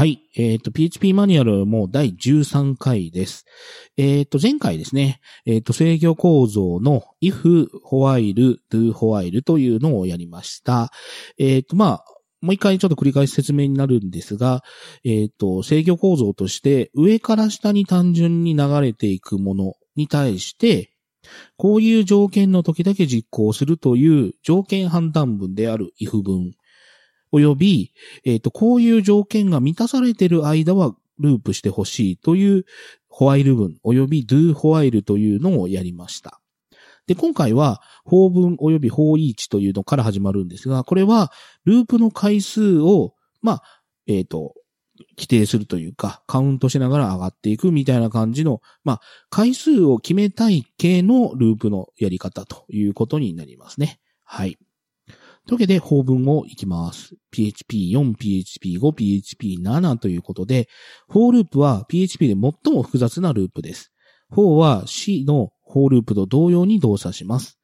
はい。えっ、と、PHP マニュアルも第13回です。えっ、と、前回ですね、えっ、と、制御構造の if, while, do, while というのをやりました。えっ、と、まあ、もう一回ちょっと繰り返し説明になるんですが、えっ、と、制御構造として上から下に単純に流れていくものに対して、こういう条件の時だけ実行するという条件判断文である if 文、および、えっ、と、こういう条件が満たされている間はループしてほしいというホワイル文、および do ホワイルというのをやりました。で、今回は、法文および法位置というのから始まるんですが、これは、ループの回数を、まあ、えっ、と、規定するというか、カウントしながら上がっていくみたいな感じの、まあ、回数を決めたい系のループのやり方ということになりますね。はい。というわけで、法文をいきます。PHP4、PHP5、PHP7 ということで、for ループは PHP で最も複雑なループです。for は C の for ループと同様に動作します。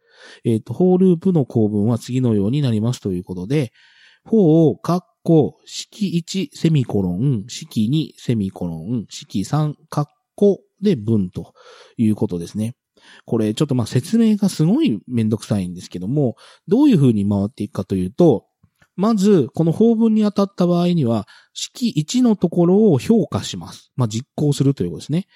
えっ、と、for ループの構文は次のようになりますということで、for を、カッコ、式1、セミコロン、式2、セミコロン、式3、カッコで文ということですね。これちょっとまあ説明がすごいめんどくさいんですけども、どういう風に回っていくかというと、まず、この法文に当たった場合には、式1のところを評価します。まあ、実行するということですね。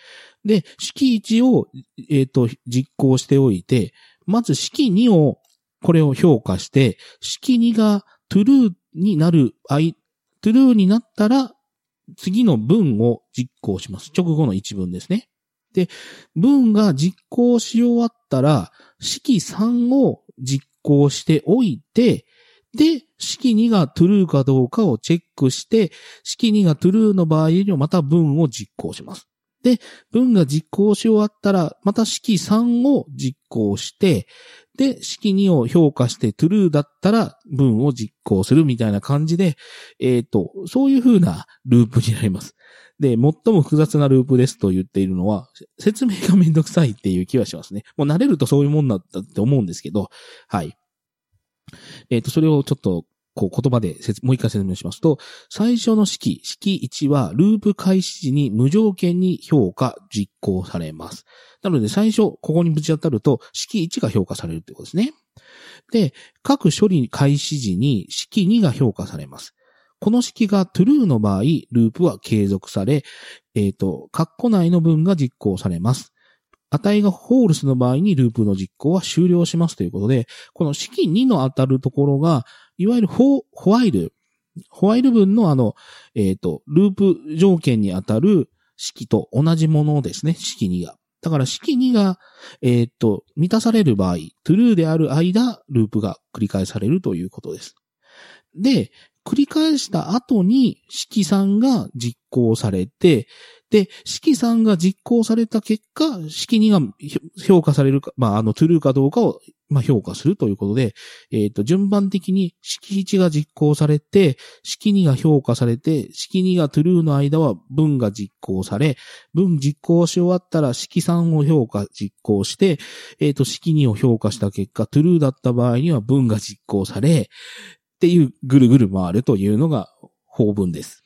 で、式1を、えっ、と、実行しておいて、まず式2を、これを評価して、式2が true になる、I、true になったら、次の文を実行します。直後の一文ですね。で、文が実行し終わったら、式3を実行しておいて、で、式2が true かどうかをチェックして、式2が true の場合にはまた文を実行します。で、文が実行し終わったら、また式3を実行して、で、式2を評価して true だったら文を実行するみたいな感じで、えっ、と、そういう風なループになります。で、最も複雑なループですと言っているのは、説明がめんどくさいっていう気はしますね。もう慣れるとそういうもんだったって思うんですけど、はい。えっ、と、それをちょっと、こう言葉で説もう一回説明しますと、最初の式、式1はループ開始時に無条件に評価、実行されます。なので最初、ここにぶち当たると、式1が評価されるということですね。で、各処理開始時に式2が評価されます。この式が true の場合、ループは継続され、えっ、と、括弧内の文が実行されます。値が false の場合にループの実行は終了しますということで、この式2の当たるところが、いわゆるホホワイル、ホワイル文のあの、えっ、と、ループ条件に当たる式と同じものですね、式2が。だから式2が、えっ、と、満たされる場合、true である間、ループが繰り返されるということです。で、繰り返した後に式3が実行されて、で、式3が実行された結果、式2が評価されるか、まあ、あの、true かどうかを、まあ、評価するということで、えっ、と、順番的に式1が実行されて、式2が評価されて、式2が true の間は文が実行され、文実行し終わったら式3を評価、実行して、えっ、と、式2を評価した結果、true だった場合には文が実行され、っていうぐるぐる回るというのが法文です。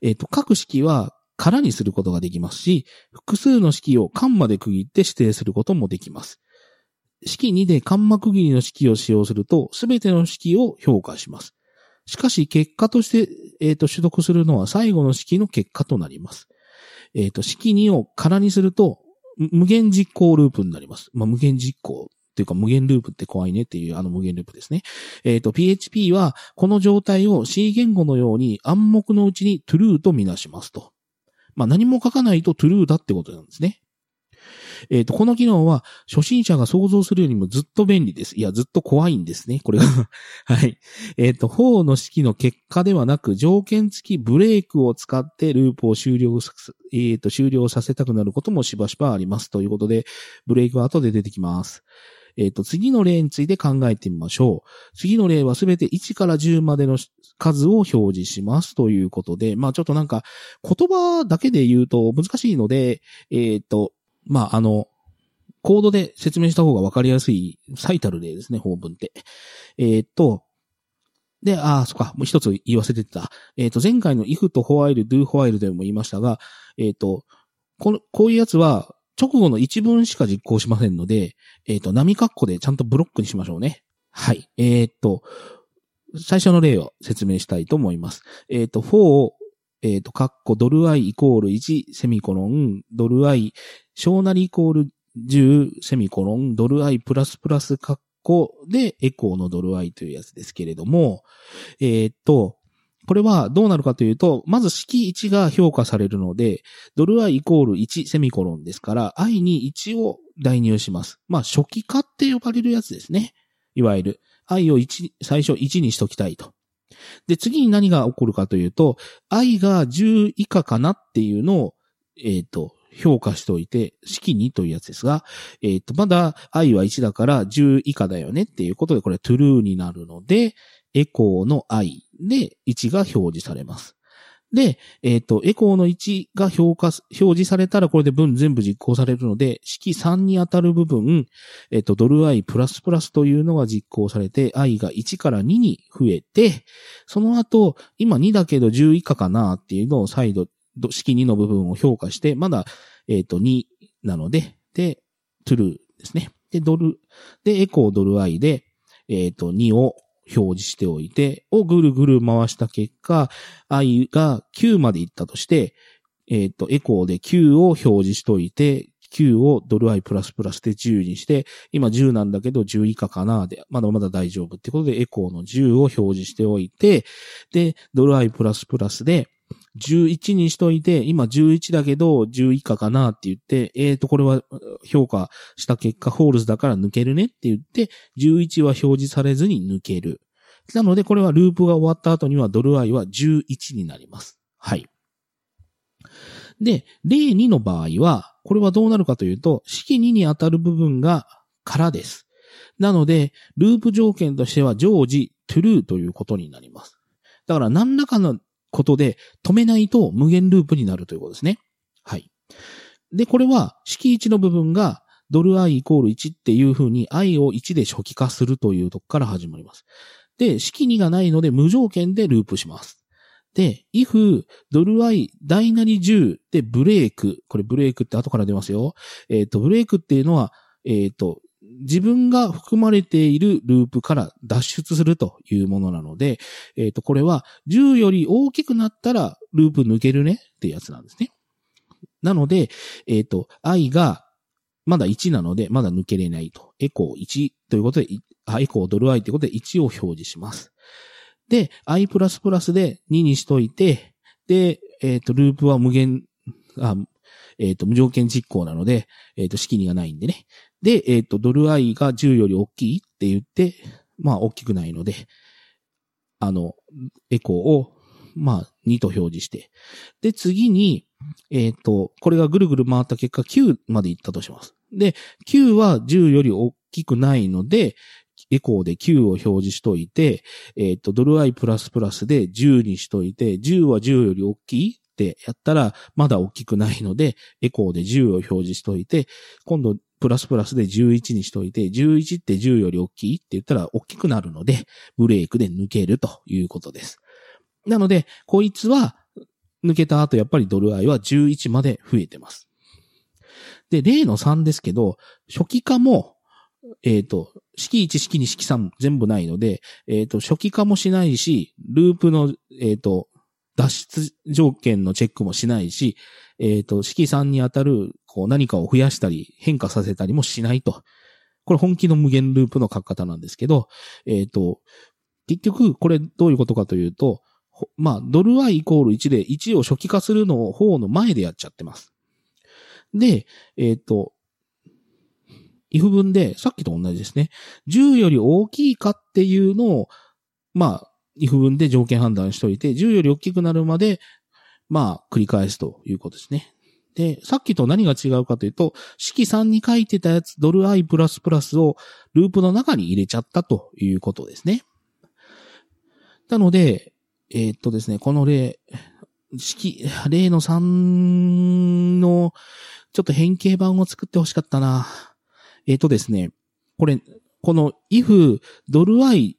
えっ、と、各式は空にすることができますし、複数の式をカンマで区切って指定することもできます。式2でカンマ区切りの式を使用すると、すべての式を評価します。しかし、結果として、えっ、と、取得するのは最後の式の結果となります。えっ、と、式2を空にすると、無限実行ループになります。まあ、無限実行っていうか無限ループって怖いねっていうあの無限ループですね。えっ、と、PHP はこの状態を C 言語のように暗黙のうちに true とみなしますと。まあ何も書かないと true だってことなんですね。えっ、と、この機能は初心者が想像するよりもずっと便利です。いや、ずっと怖いんですね。これが。はい。えっ、と、法の式の結果ではなく、条件付きブレークを使ってループを終了さ、えっ、と、終了させたくなることもしばしばあります。ということで、ブレークは後で出てきます。えっ、と、次の例について考えてみましょう。次の例はすべて1から10までの数を表示しますということで、まあちょっとなんか言葉だけで言うと難しいので、えっ、と、まああの、コードで説明した方がわかりやすい最たる例ですね、法文って。えっ、と、で、ああ、そっか、もう一つ言い忘れてた。えっ、と、前回の if と while, do while でも言いましたが、えっ、と、この、こういうやつは、直後の一文しか実行しませんので、えっ、と、波括弧でちゃんとブロックにしましょうね。はい。えっ、と、最初の例を説明したいと思います。えっ、と、for えっ、と、カッコドル i イコール1セミコロン、ドル i 小なりイコール10セミコロン、ドル i プラスプラスカッコでエコーのドル i というやつですけれども、えっ、と、これはどうなるかというと、まず式1が評価されるので、ドル i イコール1セミコロンですから、i に1を代入します。まあ、初期化って呼ばれるやつですね。いわゆる、i を1、最初1にしときたいと。で、次に何が起こるかというと、i が10以下かなっていうのを、えっ、ー、と、評価しておいて、式2というやつですが、えっ、ー、と、まだ i は1だから10以下だよねっていうことで、これ true になるので、エコーの i で1が表示されます。で、えっ、ー、と、エコーの1が評価、表示されたらこれで文全部実行されるので、式3に当たる部分、えっ、ー、と、ドル i プラスプラスというのが実行されて、i が1から2に増えて、その後、今2だけど10以下かなっていうのを再度、式2の部分を評価して、まだ、えっ、ー、と、2なので、で、true ですね。で、ドル、で、エコードル i で、えっ、と、2を表示しておいて、をぐるぐる回した結果、i が9までいったとして、えっ、ー、と、エコーで9を表示しておいて、9をドル i プラスプラスで10にして、今10なんだけど10以下かなで、まだまだ大丈夫ってことでエコーの10を表示しておいて、で、ドル i プラスプラスで、11にしといて、今11だけど10以下かなって言って、えっ、ー、と、これは評価した結果、ホールズだから抜けるねって言って、11は表示されずに抜ける。なので、これはループが終わった後にはドル i は11になります。はい。で、例2の場合は、これはどうなるかというと、式2に当たる部分が空です。なので、ループ条件としては常時 true ということになります。だから何らかのことで止めないと無限ループになるということですね。はい。で、これは式1の部分がドル i イコール1っていう風に i を1で初期化するというとこから始まります。で、式2がないので無条件でループします。で、if ドル i 大なり10でブレーク。これブレークって後から出ますよ。えっ、ー、と、ブレークっていうのは、えっ、ー、と、自分が含まれているループから脱出するというものなので、えっ、ー、と、これは10より大きくなったらループ抜けるねってやつなんですね。なので、えっ、ー、と、i がまだ1なので、まだ抜けれないと。エコー1ということで、あ、エコードル i ということで1を表示します。で、i++ で2にしといて、で、えっ、ー、と、ループは無限、あ、えっ、ー、と、無条件実行なので、えっ、ー、と、式にがないんでね。で、えっ、ー、と、ドル i が10より大きいって言って、まあ、大きくないので、あの、エコーを、まあ、2と表示して。で、次に、えっ、ー、と、これがぐるぐる回った結果9までいったとします。で、9は10より大きくないので、エコーで9を表示しといて、えっ、ー、と、ドル i プラスプラスで10にしといて、10は10より大きいってやったら、まだ大きくないので、エコーで10を表示しといて、今度プラスプラスで11にしといて、11って10より大きいって言ったら大きくなるので、ブレークで抜けるということです。なので、こいつは、抜けた後やっぱりドルアイは11まで増えてます。で、例の3ですけど、初期化も、えっ、ー、と、式1、式2、式3全部ないので、えっ、ー、と、初期化もしないし、ループの、えっ、ー、と、脱出条件のチェックもしないし、えっ、ー、と、式3にあたる、こう何かを増やしたり変化させたりもしないと。これ本気の無限ループの書き方なんですけど、えっ、ー、と、結局、これどういうことかというと、まあ、ドル i イコール1で1を初期化するのを方の前でやっちゃってます。で、えっ、ー、と、if 文で、さっきと同じですね。10より大きいかっていうのを、まあ、if 文で条件判断しといて、10より大きくなるまで、まあ、繰り返すということですね。で、さっきと何が違うかというと、式3に書いてたやつ、ドル i++ をループの中に入れちゃったということですね。なので、えー、っとですね、この例、式、例の3の、ちょっと変形版を作ってほしかったな。えー、っとですね、これ、この if ドル i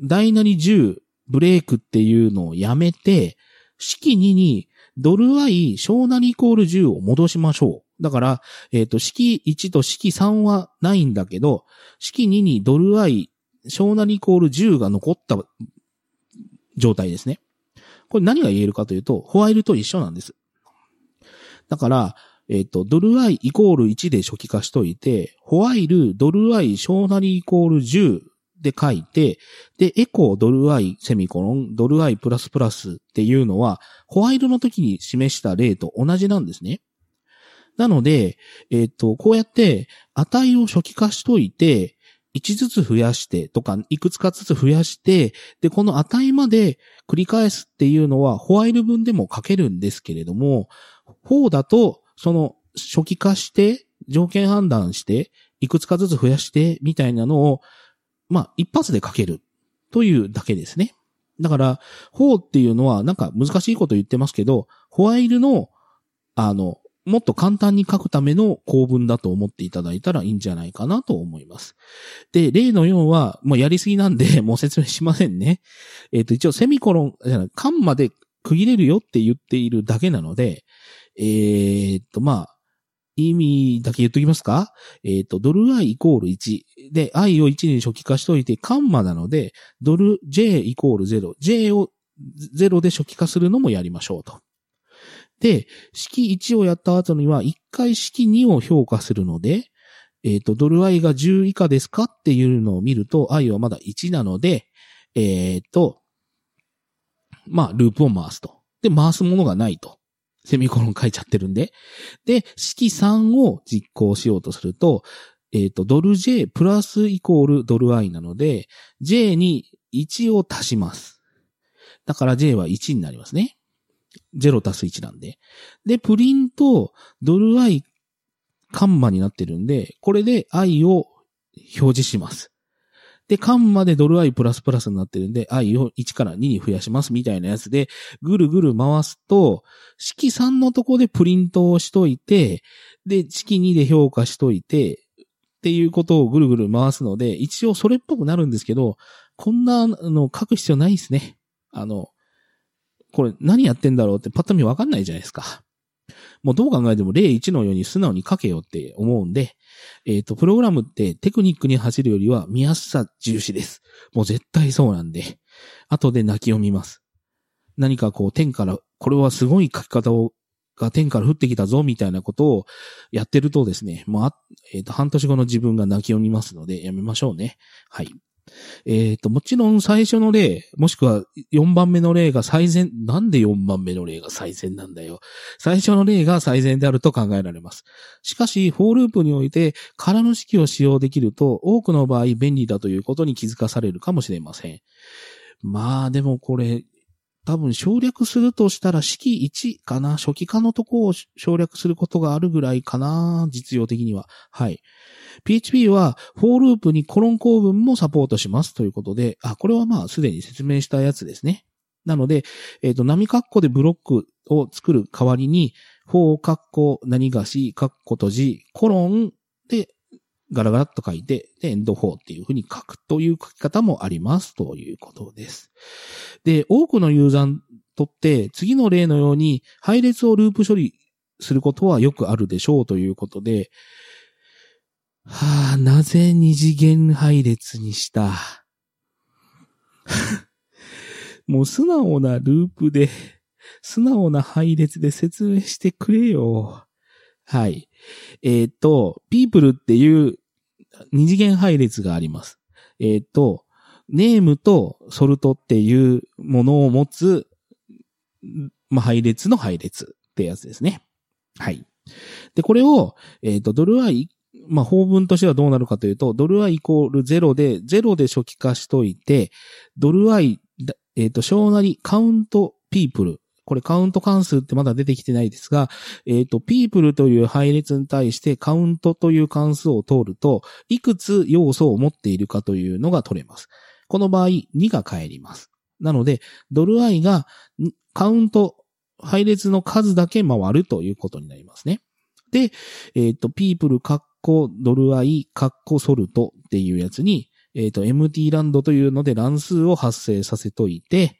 大なり10ブレイクっていうのをやめて、式2にドル i 小なりイコール10を戻しましょう。だから、えっ、ー、と、式1と式3はないんだけど、式2にドル i 小なりイコール10が残った状態ですね。これ何が言えるかというと、ホワイルと一緒なんです。だから、えっ、ー、と、ドル i イイコール1で初期化しといて、ホワイルドル i 小なりイコール10で書いて、で、エコードル i セミコロン、ドル i プラスプラスっていうのは、ホワイルの時に示した例と同じなんですね。なので、えっ、ー、と、こうやって値を初期化しといて、1ずつ増やしてとか、いくつかずつ増やして、で、この値まで繰り返すっていうのは、ホワイル分でも書けるんですけれども、4だと、その初期化して、条件判断して、いくつかずつ増やして、みたいなのを、まあ、一発で書けるというだけですね。だから、4っていうのはなんか難しいこと言ってますけど、ホワイルの、あの、もっと簡単に書くための構文だと思っていただいたらいいんじゃないかなと思います。で、例の4は、もうやりすぎなんで、もう説明しませんね。えっ、ー、と、一応セミコロン、じゃない、間まで区切れるよって言っているだけなので、えー、っと、まあ、意味だけ言っときますか？えっ、と、ドル i イコール1。で、i を1に初期化しといて、カンマなので、ドル j イコール0。j を0で初期化するのもやりましょうと。で、式1をやった後には、1回式2を評価するので、えっ、ー、と、ドル i が10以下ですかっていうのを見ると、i はまだ1なので、えっ、ー、と、まあ、ループを回すと。で、回すものがないと。セミコロン書いちゃってるんで。で、式3を実行しようとすると、えっ、ー、と、ドル J プラスイコールドル I なので、J に1を足します。だから J は1になりますね。0足す1なんで。で、プリント、ドル i カンマになってるんで、これで i を表示します。で、カンマでドル i プラスプラスになってるんで、i を1から2に増やしますみたいなやつで、ぐるぐる回すと、式3のとこでプリントをしといて、で、式2で評価しといて、っていうことをぐるぐる回すので、一応それっぽくなるんですけど、こんなの書く必要ないですね。あの、これ何やってんだろうってパッと見わかんないじゃないですか。もうどう考えても例1のように素直に書けよって思うんで、えっ、ー、と、プログラムってテクニックに走るよりは見やすさ重視です。もう絶対そうなんで、後で泣き読みます。何かこう天から、これはすごい書き方をが天から降ってきたぞ、みたいなことをやってるとですね、もう、えっ、ー、と、半年後の自分が泣き読みますので、やめましょうね。はい。えっ、ー、と、もちろん最初の例、もしくは4番目の例が最善、なんで4番目の例が最善なんだよ。最初の例が最善であると考えられます。しかし、フォーループにおいて空の式を使用できると、多くの場合便利だということに気づかされるかもしれません。まあ、でもこれ、多分省略するとしたら式1かな初期化のとこを省略することがあるぐらいかな実用的には。はい。PHP は、フォーループにコロン構文もサポートしますということで、あ、これはまあ、すでに説明したやつですね。なので、えっ、ー、と、波括弧でブロックを作る代わりに、フォー括弧何がし、括弧閉じ、コロンで、ガラガラっと書いて、で、 endfor っていうふうに書くという書き方もありますということです。で、多くのユーザーにとって、次の例のように配列をループ処理することはよくあるでしょうということで、はあ、なぜ二次元配列にした？もう素直なループで、素直な配列で説明してくれよ。はい。えっ、ー、と、people っていう二次元配列があります。えっ、ー、と、ネームとソルトっていうものを持つ、まあ、配列の配列ってやつですね。はい。で、これを、えっ、ー、と、ドルはまあ、法文としてはどうなるかというと、ドル i イコール0で、0で初期化しといて、ドル i、えっ、ー、と、小なりカウントピープル。これカウント関数ってまだ出てきてないですが、えっ、ー、と、ピープルという配列に対してカウントという関数を通ると、いくつ要素を持っているかというのが取れます。この場合、2が返ります。なので、ドル i がカウント、配列の数だけ回るということになりますね。で、えっ、ー、と、people カッコドルアイカッコソルトっていうやつに、えっ、と、MT ランドというので乱数を発生させといて、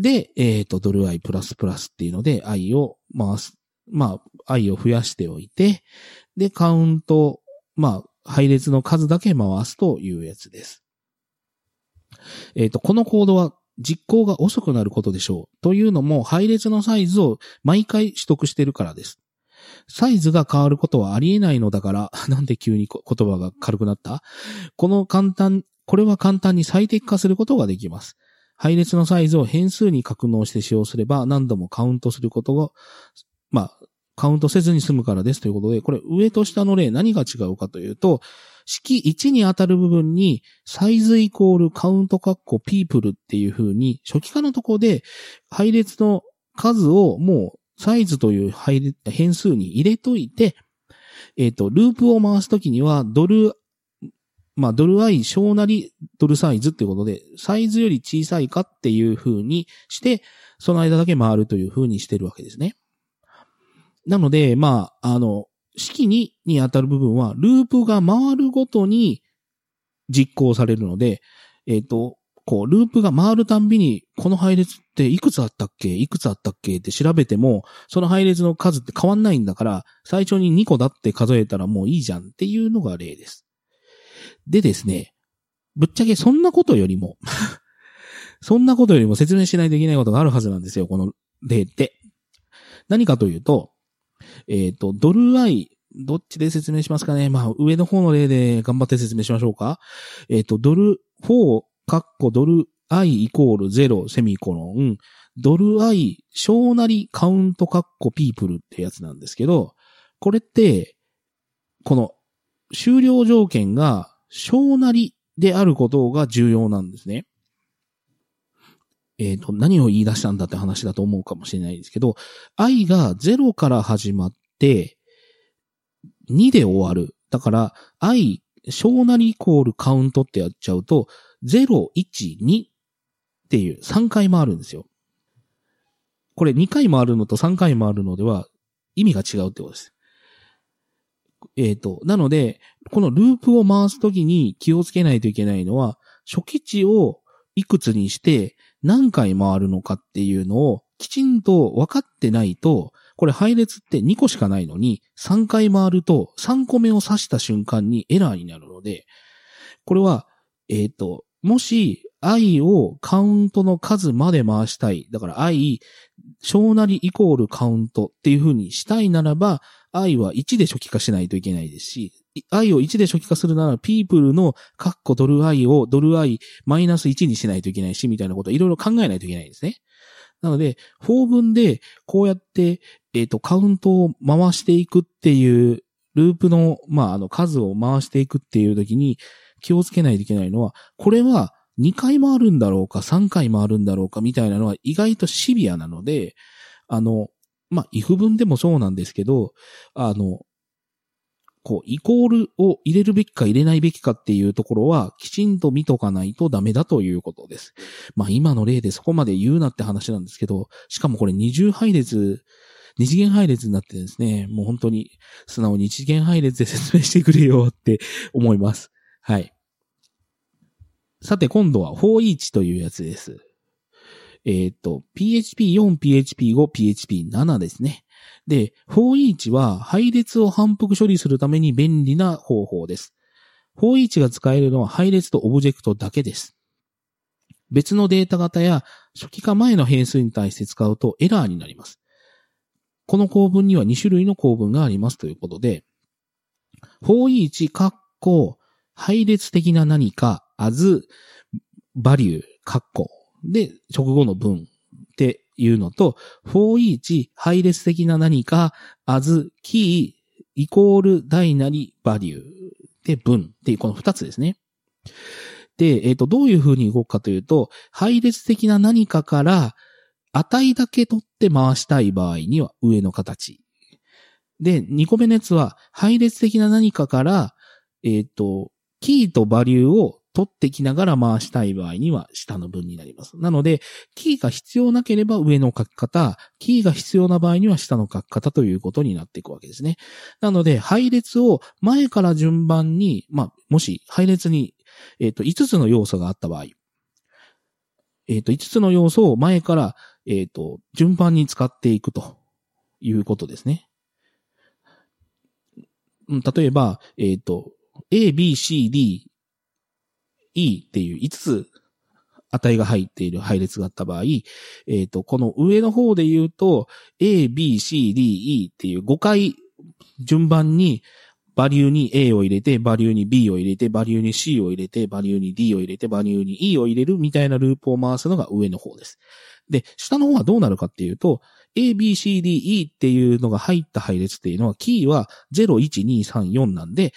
で、えっ、と、ドル i プラスプラスっていうので i を回す。まあ、i を増やしておいて、で、カウント、まあ、配列の数だけ回すというやつです。えっ、と、このコードは実行が遅くなることでしょう。というのも、配列のサイズを毎回取得してるからです。サイズが変わることはありえないのだから、なんで急に言葉が軽くなった？この簡単、これは簡単に最適化することができます。配列のサイズを変数に格納して使用すれば何度もカウントすることが、まあ、カウントせずに済むからですということで、これ上と下の例何が違うかというと、式1に当たる部分に、サイズイコールカウントカッコピープルっていう風に、初期化のとこで、配列の数をもう、サイズという配変数に入れといて、えっ、ー、と、ループを回すときには、ドル、まあ、ドル i 小なりドルサイズっていうことで、サイズより小さいかっていう風にして、その間だけ回るという風にしてるわけですね。なので、まあ、あの、式に、に当たる部分は、ループが回るごとに実行されるので、えっ、ー、と、こう、ループが回るたんびに、この配列っていくつあったっけ？いくつあったっけ？って調べても、その配列の数って変わんないんだから、最初に2個だって数えたらもういいじゃんっていうのが例です。でですね、ぶっちゃけそんなことよりも そんなことよりも説明しないといけないことがあるはずなんですよ、この例って。何かというと、えっ、ー、と、ドル i、どっちで説明しますかね？まあ、上の方の例で頑張って説明しましょうか。えっ、ー、と、ドル4、カッコドル i イコール0、セミコロン、ドル i 小なりカウントカッコピープルってやつなんですけど、これって、この終了条件が小なりであることが重要なんですね。えっ、ー、と、何を言い出したんだって話だと思うかもしれないですけど、i が0から始まって、2で終わる。だから、i、小なりイコールカウントってやっちゃうと、0、1、2っていう3回回るんですよ。これ2回回るのと3回回るのでは意味が違うってことです。えっ、ー、と、なので、このループを回すときに気をつけないといけないのは、初期値をいくつにして、何回回るのかっていうのをきちんと分かってないと、これ配列って2個しかないのに、3回回ると3個目を指した瞬間にエラーになるので、これは、えっ、ー、と、もし i をカウントの数まで回したい。だから i、小なりイコールカウントっていう風にしたいならば、i は1で初期化しないといけないですし、i を1で初期化するなら、people のカッコドル i をドル i マイナス1にしないといけないし、みたいなことをいろいろ考えないといけないんですね。なので、法文でこうやって、えっ、ー、と、カウントを回していくっていう、ループの、まあ、あの、数を回していくっていう時に気をつけないといけないのは、これは2回回るんだろうか、3回回るんだろうか、みたいなのは意外とシビアなので、あの、まあ、if 文でもそうなんですけど、あの、こう、イコールを入れるべきか入れないべきかっていうところは、きちんと見とかないとダメだということです。まあ今の例でそこまで言うなって話なんですけど、しかもこれ二重配列、二次元配列になってですね、もう本当に素直に一次元配列で説明してくれよって思います。はい。さて今度は for each というやつです。えっ、ー、と、PHP4、PHP5、PHP7 ですね。で、for each は配列を反復処理するために便利な方法です。for each が使えるのは配列とオブジェクトだけです。別のデータ型や初期化前の変数に対して使うとエラーになります。この構文には2種類の構文がありますということで、for each 括弧配列的な何か as value 括弧で直後の文っていうのと、for each 配列的な何か as key イコール大なり value で文っていうこの二つですね。で、えっ、ー、と、どういう風に動くかというと、配列的な何かから値だけ取って回したい場合には上の形。で、2個目のやつは配列的な何かから、えっ、ー、と、キーとバリューを取ってきながら回したい場合には下の文になります。なので、キーが必要なければ上の書き方、キーが必要な場合には下の書き方ということになっていくわけですね。なので、配列を前から順番に、まあ、もし配列にえっ、と、5つの要素があった場合、えっ、と、5つの要素を前から、えっ、と、順番に使っていくということですね。例えば、えっ、と、A, B, C, D, E っていう5つ値が入っている配列があった場合、えっ、と、この上の方で言うと、A, B, C, D, E っていう5回順番にバリューに A を入れて、バリューに B を入れて、バリューに C を入れて、バリューに D を入れて、バリューに E を入れるみたいなループを回すのが上の方です。で、下の方はどうなるかっていうと、A, B, C, D, E っていうのが入った配列っていうのは、キーは0、1、2、3、4なんで、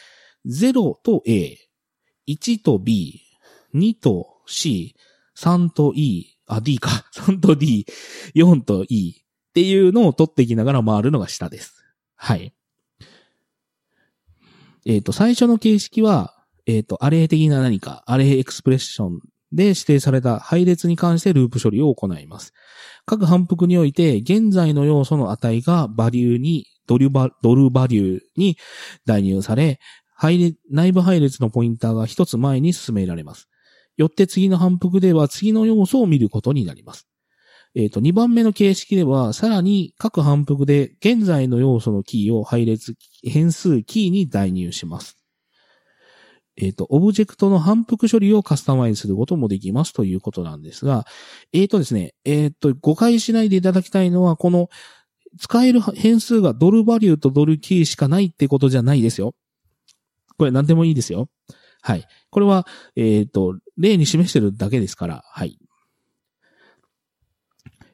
0と A、1と B、2と C、3と E、あ、D か。3と D、4と E っていうのを取っていきながら回るのが下です。はい。えっ、ー、と、最初の形式は、えっ、ー、と、アレイ的な何か、アレイエクスプレッションで指定された配列に関してループ処理を行います。各反復において、現在の要素の値がバリューに、ドルバ、ドルバリューに代入され、内部配列のポインターが一つ前に進められます。よって次の反復では次の要素を見ることになります。えっ、ー、と、2番目の形式では、さらに各反復で現在の要素のキーを配列変数キーに代入します。えっ、ー、と、オブジェクトの反復処理をカスタマイズすることもできますということなんですが、えっ、ー、とですね、えっ、と、誤解しないでいただきたいのは、この使える変数がドルバリューとドルキーしかないってことじゃないですよ。これ何でもいいですよ。はい。これは、えっ、と、例に示してるだけですから、はい。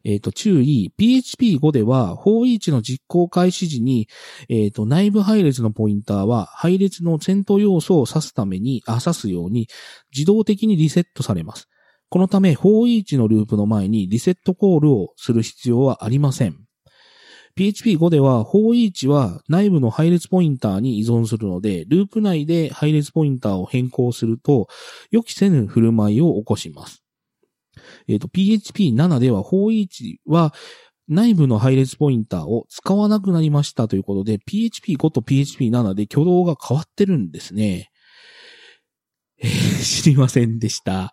えっ、ー、と、注意、PHP5 では、方位置の実行開始時に、えっ、ー、と、内部配列のポインターは、配列の先頭要素を指すために、あ、指すように、自動的にリセットされます。このため、方位置のループの前にリセットコールをする必要はありません。PHP5 では、方位置は内部の配列ポインターに依存するので、ループ内で配列ポインターを変更すると、予期せぬ振る舞いを起こします。えっ、ー、と、PHP7 では方位置は内部の配列ポインターを使わなくなりましたということで、PHP5 と PHP7 で挙動が変わってるんですね。え、知りませんでした。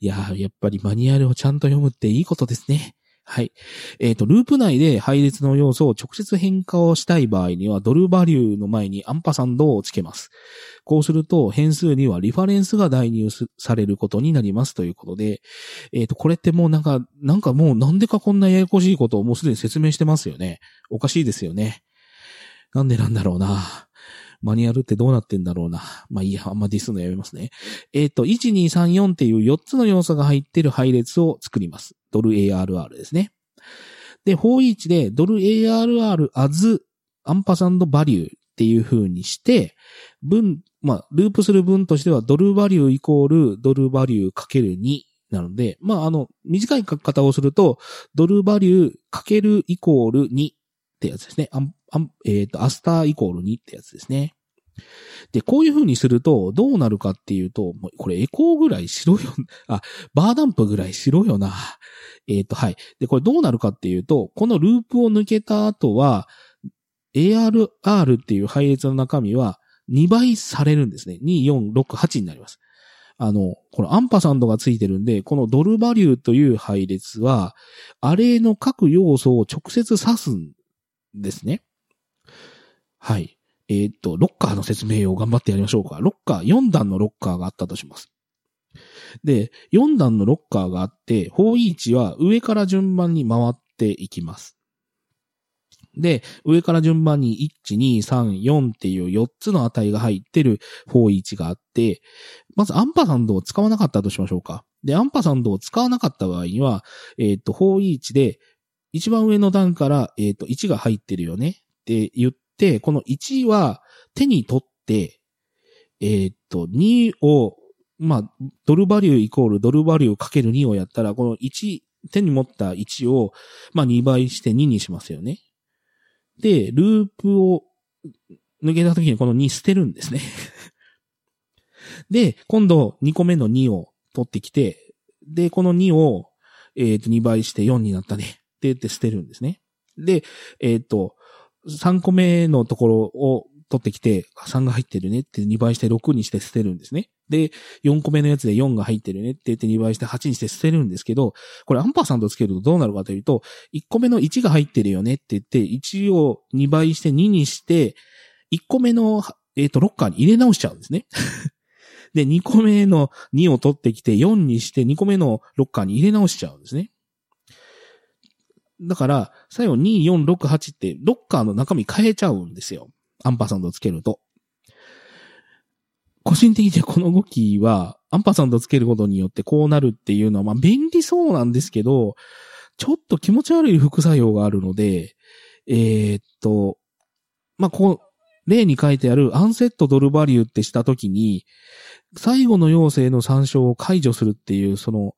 いや、やっぱりマニュアルをちゃんと読むっていいことですね。はい。えっ、ー、と、ループ内で配列の要素を直接変化をしたい場合には、ドルバリューの前にアンパサンドをつけます。こうすると、変数にはリファレンスが代入されることになりますということで、えっ、ー、と、これってもうなんか、なんかもうなんでかこんなややこしいことをもうすでに説明してますよね。おかしいですよね。なんでなんだろうな。マニュアルってどうなってんだろうな。まあいいや、あんまディスのやめますね。えっ、ー、と、1、2、3、4っていう4つの要素が入ってる配列を作ります。ドル ARR ですね。で、方位置でドル ARR as アンパサンドバリューっていう風にして、分、まあ、ループする分としてはドルバリューイコールドルバリューかける2なので、まあ、あの、短い書き方をすると、ドルバリューかけるイコール2ってやつですね。アン、アン、えっ、ー、と、アスターイコール2ってやつですね。で、こういう風にすると、どうなるかっていうと、これエコーぐらいしろよ、あ、バーダンプぐらいしろよな。えっ、ー、と、はい。で、これどうなるかっていうと、このループを抜けた後は、ARR っていう配列の中身は2倍されるんですね。2、4、6、8になります。あの、このアンパサンドがついてるんで、このドルバリューという配列は、アレイの各要素を直接指すんですね。はい。えー、っと、ロッカーの説明を頑張ってやりましょうか。ロッカー、4段のロッカーがあったとします。で、4段のロッカーがあって、方位置は上から順番に回っていきます。で、上から順番に1、2、3、4っていう4つの値が入ってる方位置があって、まずアンパサンドを使わなかったとしましょうか。で、アンパサンドを使わなかった場合には、えっ、と、方位置で、一番上の段から、えっ、と、1が入ってるよねって言って、この1は手に取って、えっ、と、2を、まあ、ドルバリューイコールドルバリューかける2をやったら、この1、手に持った1を、まあ、2倍して2にしますよね。で、ループを抜けた時にこの2捨てるんですね で、今度2個目の2を取ってきて、で、この2を、えっ、ー、と、2倍して4になったね。って言って捨てるんですね。で、えっ、ー、と、3個目のところを取ってきて、3が入ってるねって2倍して6にして捨てるんですね。で、4個目のやつで4が入ってるねって言って2倍して8にして捨てるんですけど、これアンパーサンドつけるとどうなるかというと、1個目の1が入ってるよねって言って、1を2倍して2にして、1個目の、えっ、ー、と、ロッカーに入れ直しちゃうんですね。で、2個目の2を取ってきて4にして2個目のロッカーに入れ直しちゃうんですね。だから、最後2、4、6、8ってロッカーの中身変えちゃうんですよ。アンパーサンドつけると。個人的にこの動きは、アンパーサンドつけることによってこうなるっていうのは、まあ便利そうなんですけど、ちょっと気持ち悪い副作用があるので、えー、っと、まあ、こう、例に書いてあるアンセットドルバリューってしたときに、最後の要請の参照を解除するっていう、その、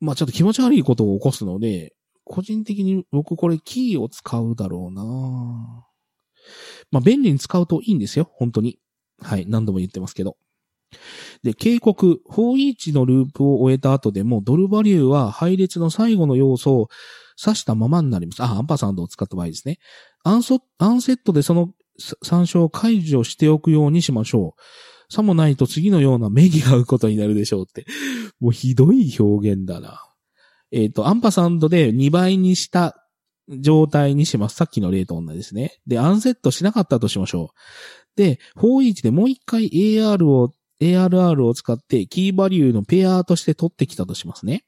まあ、ちょっと気持ち悪いことを起こすので、個人的に僕これキーを使うだろうなまあ、便利に使うといいんですよ、本当に。はい、何度も言ってますけど。で、警告、4イーチのループを終えた後でも、ドルバリューは配列の最後の要素を指したままになります。あ、アンパサンドを使った場合ですね。アンソ、アンセットでその参照を解除しておくようにしましょう。さもないと次のような目に合うことになるでしょうって。もうひどい表現だな。えっ、ー、と、アンパサンドで2倍にした状態にします。さっきの例と同じですね。で、アンセットしなかったとしましょう。で、41でもう一回 AR を、ARR を使ってキーバリューのペアとして取ってきたとしますね。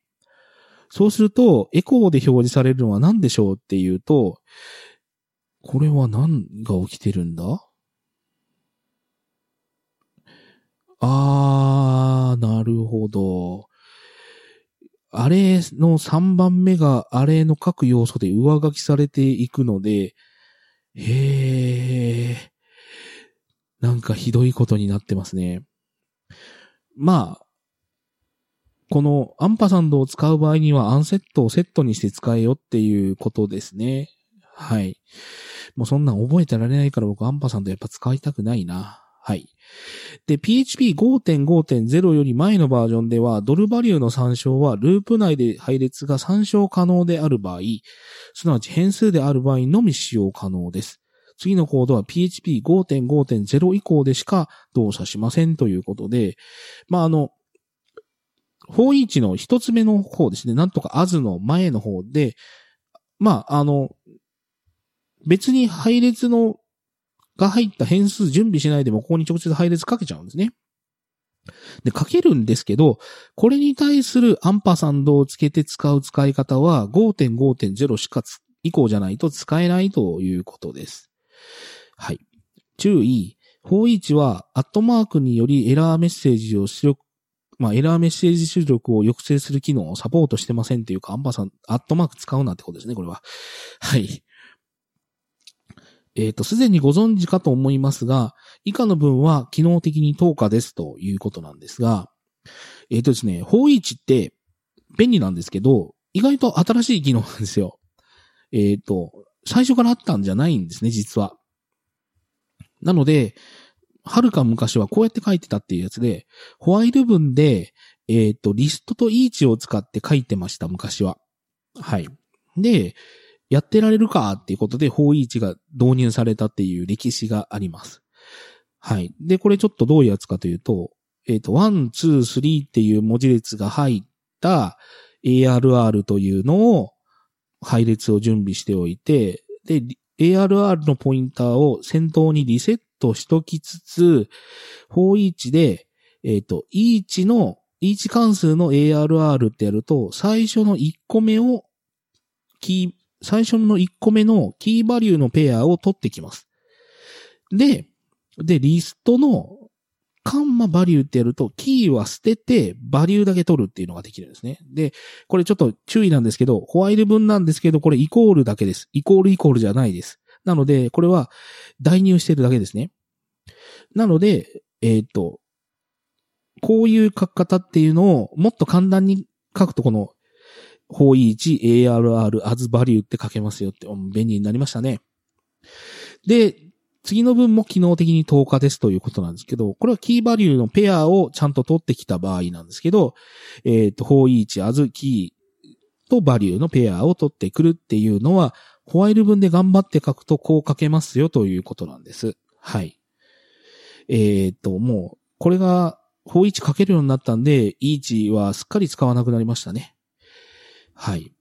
そうすると、エコーで表示されるのは何でしょうっていうと、これは何が起きてるんだ？あー、なるほど。あれの3番目があれの各要素で上書きされていくので、へー。なんかひどいことになってますね。まあ、このアンパサンドを使う場合にはアンセットをセットにして使えよっていうことですね。はい。もうそんなん覚えてられないから僕アンパサンドやっぱ使いたくないな。はい。で、PHP5.5.0 より前のバージョンでは、ドルバリューの参照はループ内で配列が参照可能である場合、すなわち変数である場合のみ使用可能です。次のコードは PHP5.5.0 以降でしか動作しませんということで、まあ、あの、41の一つ目の方ですね、なんとか as の前の方で、まあ、あの、別に配列のが入った変数準備しないでもここに直接配列かけちゃうんですね。で、かけるんですけど、これに対するアンパサンドをつけて使う使い方は5.5.0しか以降じゃないと使えないということです。はい。注意。41は、アットマークによりエラーメッセージを出力、まあ、エラーメッセージ出力を抑制する機能をサポートしてませんっていうか、アンパさん、アットマーク使うなってことですね、これは。はい。えっ、ー、と、すでにご存知かと思いますが、以下の文は機能的に等価ですということなんですが、えっ、ー、とですね、法位置って便利なんですけど、意外と新しい機能なんですよ。えっ、ー、と、最初からあったんじゃないんですね、実は。なので、はるか昔はこうやって書いてたっていうやつで、ホワイル文で、えっ、と、リストとイーチを使って書いてました、昔は。はい。で、やってられるかっていうことで、法位置が導入されたっていう歴史があります。はい。で、これちょっとどういうやつかというと、えっ、ー、と、1、2、3っていう文字列が入った ARR というのを配列を準備しておいて、で、ARR のポインターを先頭にリセットしときつつ、方位置で、えっ、ー、と、イーチの、イーチ関数の ARR ってやると、最初の1個目をキー、最初の1個目のキーバリューのペアを取ってきます。で、で、リストのカンマバリューってやると、キーは捨てて、バリューだけ取るっていうのができるんですね。で、これちょっと注意なんですけど、ホワイル文なんですけど、これイコールだけです。イコールイコールじゃないです。なので、これは代入してるだけですね。なので、えっ、ー、と、こういう書き方っていうのをもっと簡単に書くとこの方位1 ARR as value って書けますよって、便利になりましたね。で、次の文も機能的に10日ですということなんですけど、これはキーバリューのペアをちゃんと取ってきた場合なんですけど、えっ、ー、と、方位1 as キーとバリューのペアを取ってくるっていうのは、ホワイル文で頑張って書くとこう書けますよということなんです。はい。えっ、と、もう、これが、法位置書けるようになったんで、イーチはすっかり使わなくなりましたね。はい。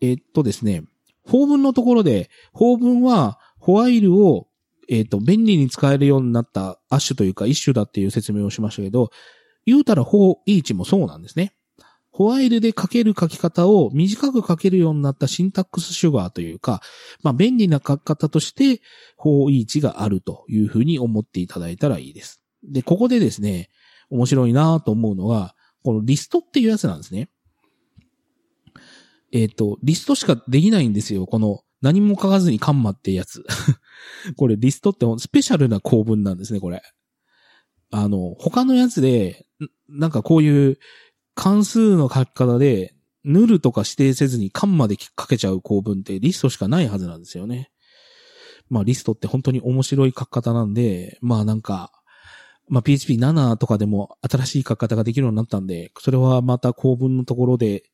えっとですね、法文のところで、法文は、ホワイルを、えっ、と、便利に使えるようになったアッシュというか、一種だっていう説明をしましたけど、言うたら法イーチもそうなんですね。ホワイルで書ける書き方を短く書けるようになったシンタックスシュガーというか、まあ便利な書き方として、法イーチがあるというふうに思っていただいたらいいです。で、ここでですね、面白いなと思うのが、このリストっていうやつなんですね。えっ、ー、と、リストしかできないんですよ。この何も書かずにカンマってやつ。これリストってスペシャルな構文なんですね、これ。あの、他のやつで、なんかこういう関数の書き方で、ヌルとか指定せずにカンまで書けちゃう構文ってリストしかないはずなんですよね。まあリストって本当に面白い書き方なんで、まあなんか、まあ PHP7 とかでも新しい書き方ができるようになったんで、それはまた構文のところで、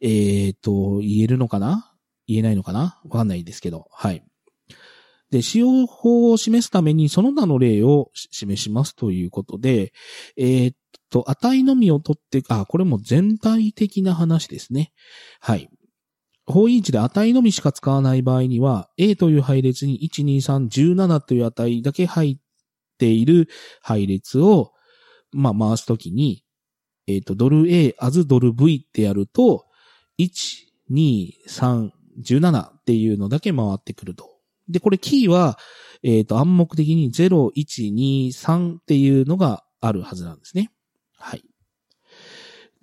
えっ、ー、と、言えるのかな？言えないのかな？わかんないですけど、はい。で、使用法を示すためにその他の例を示しますということで、えー、っと、値のみを取って、あ、これも全体的な話ですね。はい。方位置で値のみしか使わない場合には、A という配列に1、2、3、17という値だけ入っている配列を、まあ、回すときに、えっ、と、ドル A アズドル V ってやると、1、2、3、17っていうのだけ回ってくると。で、これキーは、えっ、ー、と、暗黙的に0、1、2、3っていうのがあるはずなんですね。はい。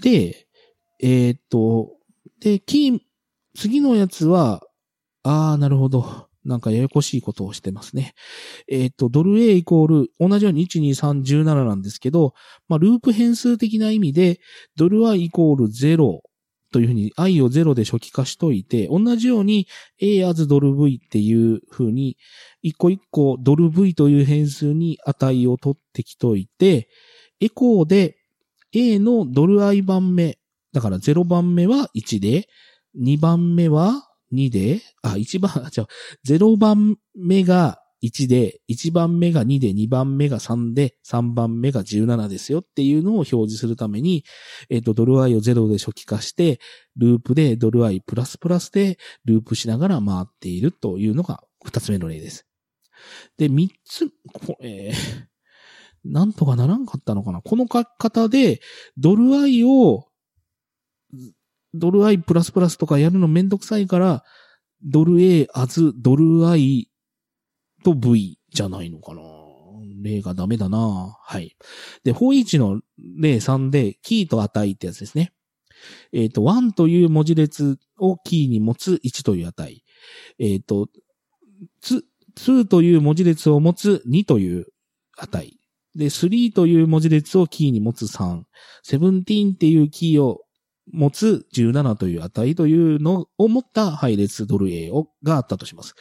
で、えっ、ー、と、で、キー、次のやつは、あー、なるほど。なんかややこしいことをしてますね。えっ、ー、と、ドル A イコール、同じように1、2、3、17なんですけど、まあ、ループ変数的な意味で、ドル I イコール0というふうに i を0で初期化しといて、同じように a as ドル v っていうふうに、一個一個ドル v という変数に値を取ってきといて、エコーで a のドル i 番目、だから0番目は1で、2番目は2で、あ、1番、じゃあ、0番目が1で、1番目が2で、2番目が3で、3番目が17ですよっていうのを表示するために、えっ、ー、と、ドル i を0で初期化して、ループでドル i プラスプラスでループしながら回っているというのが2つ目の例です。で、3つ、えー、なんとかならんかったのかなこの書き方で、ドル i を、ドル i プラスプラスとかやるのめんどくさいから、ドル a アズドル i と V じゃないのかな例がダメだなはい。で、方位置の例3で、キーと値ってやつですね。えっ、ー、と、1という文字列をキーに持つ1という値。えっ、ー、と、2という文字列を持つ2という値。で、3という文字列をキーに持つ3。17っていうキーを持つ17という値というのを持った配列ドル A をがあったとします。